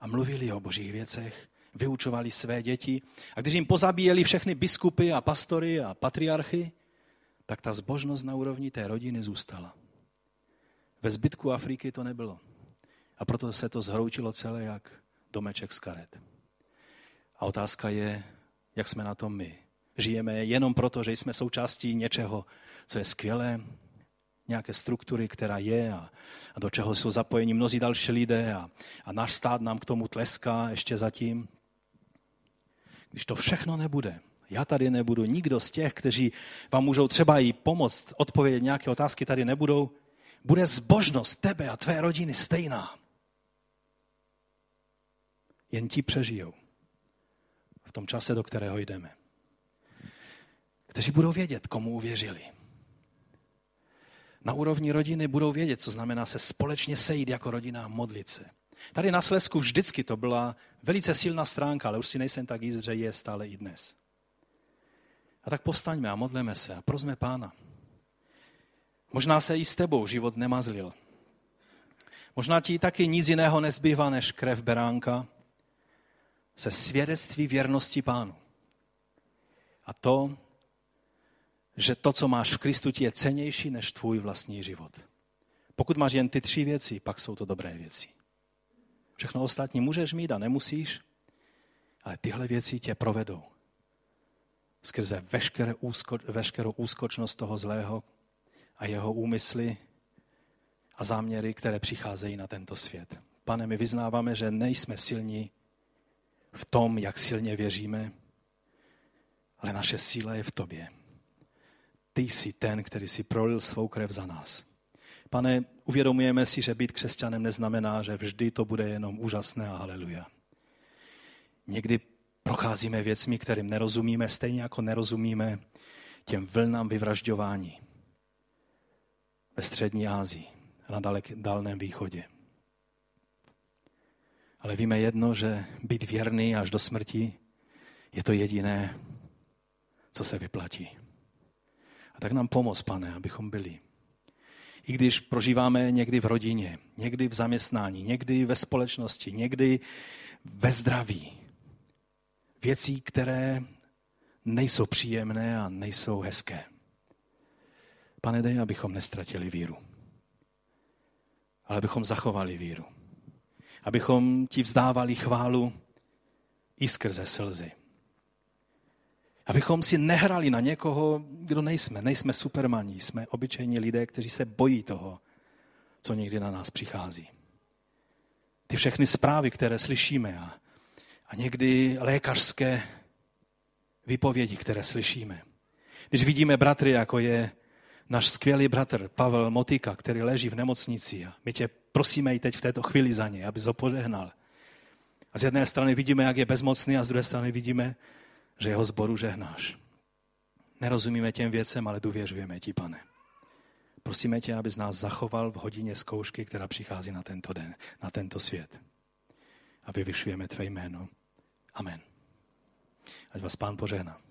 a mluvili o božích věcech, vyučovali své děti. A když jim pozabíjeli všechny biskupy a pastory a patriarchy, tak ta zbožnost na úrovni té rodiny zůstala. Ve zbytku Afriky to nebylo. A proto se to zhroutilo celé jak domeček z karet. A otázka je, jak jsme na tom my. Žijeme jenom proto, že jsme součástí něčeho, co je skvělé, nějaké struktury, která je a, a do čeho jsou zapojeni mnozí další lidé a, a náš stát nám k tomu tleská ještě zatím. Když to všechno nebude, já tady nebudu, nikdo z těch, kteří vám můžou třeba i pomoct odpovědět nějaké otázky, tady nebudou, bude zbožnost tebe a tvé rodiny stejná. Jen ti přežijou v tom čase, do kterého jdeme. Kteří budou vědět, komu uvěřili. Na úrovni rodiny budou vědět, co znamená se společně sejít jako rodina a modlit se. Tady na Slesku vždycky to byla velice silná stránka, ale už si nejsem tak jist, že je stále i dnes. A tak povstaňme a modleme se a prosme Pána. Možná se i s tebou život nemazlil. Možná ti taky nic jiného nezbývá než krev beránka se svědectví věrnosti pánu. A to, že to, co máš v Kristu, ti je cenější než tvůj vlastní život. Pokud máš jen ty tři věci, pak jsou to dobré věci. Všechno ostatní můžeš mít a nemusíš, ale tyhle věci tě provedou. Skrze veškeré úsko, veškerou úskočnost toho zlého a jeho úmysly a záměry, které přicházejí na tento svět. Pane, my vyznáváme, že nejsme silní v tom, jak silně věříme, ale naše síla je v tobě. Ty jsi ten, který si prolil svou krev za nás. Pane, uvědomujeme si, že být křesťanem neznamená, že vždy to bude jenom úžasné a haleluja. Někdy procházíme věcmi, kterým nerozumíme, stejně jako nerozumíme těm vlnám vyvražďování ve střední Asii, na dalek, dalném východě. Ale víme jedno, že být věrný až do smrti je to jediné, co se vyplatí. A tak nám pomoz, pane, abychom byli. I když prožíváme někdy v rodině, někdy v zaměstnání, někdy ve společnosti, někdy ve zdraví. Věcí, které nejsou příjemné a nejsou hezké. Pane, dej, abychom nestratili víru. Ale abychom zachovali víru. Abychom ti vzdávali chválu i skrze slzy. Abychom si nehrali na někoho, kdo nejsme. Nejsme supermaní, jsme obyčejní lidé, kteří se bojí toho, co někdy na nás přichází. Ty všechny zprávy, které slyšíme a, a někdy lékařské výpovědi, které slyšíme. Když vidíme bratry, jako je náš skvělý bratr Pavel Motika, který leží v nemocnici a my tě prosíme i teď v této chvíli za něj, aby ho požehnal. A z jedné strany vidíme, jak je bezmocný a z druhé strany vidíme, že jeho zboru žehnáš. Nerozumíme těm věcem, ale důvěřujeme ti, pane. Prosíme tě, abys nás zachoval v hodině zkoušky, která přichází na tento den, na tento svět. A vyvyšujeme tvé jméno. Amen. Ať vás pán požehná.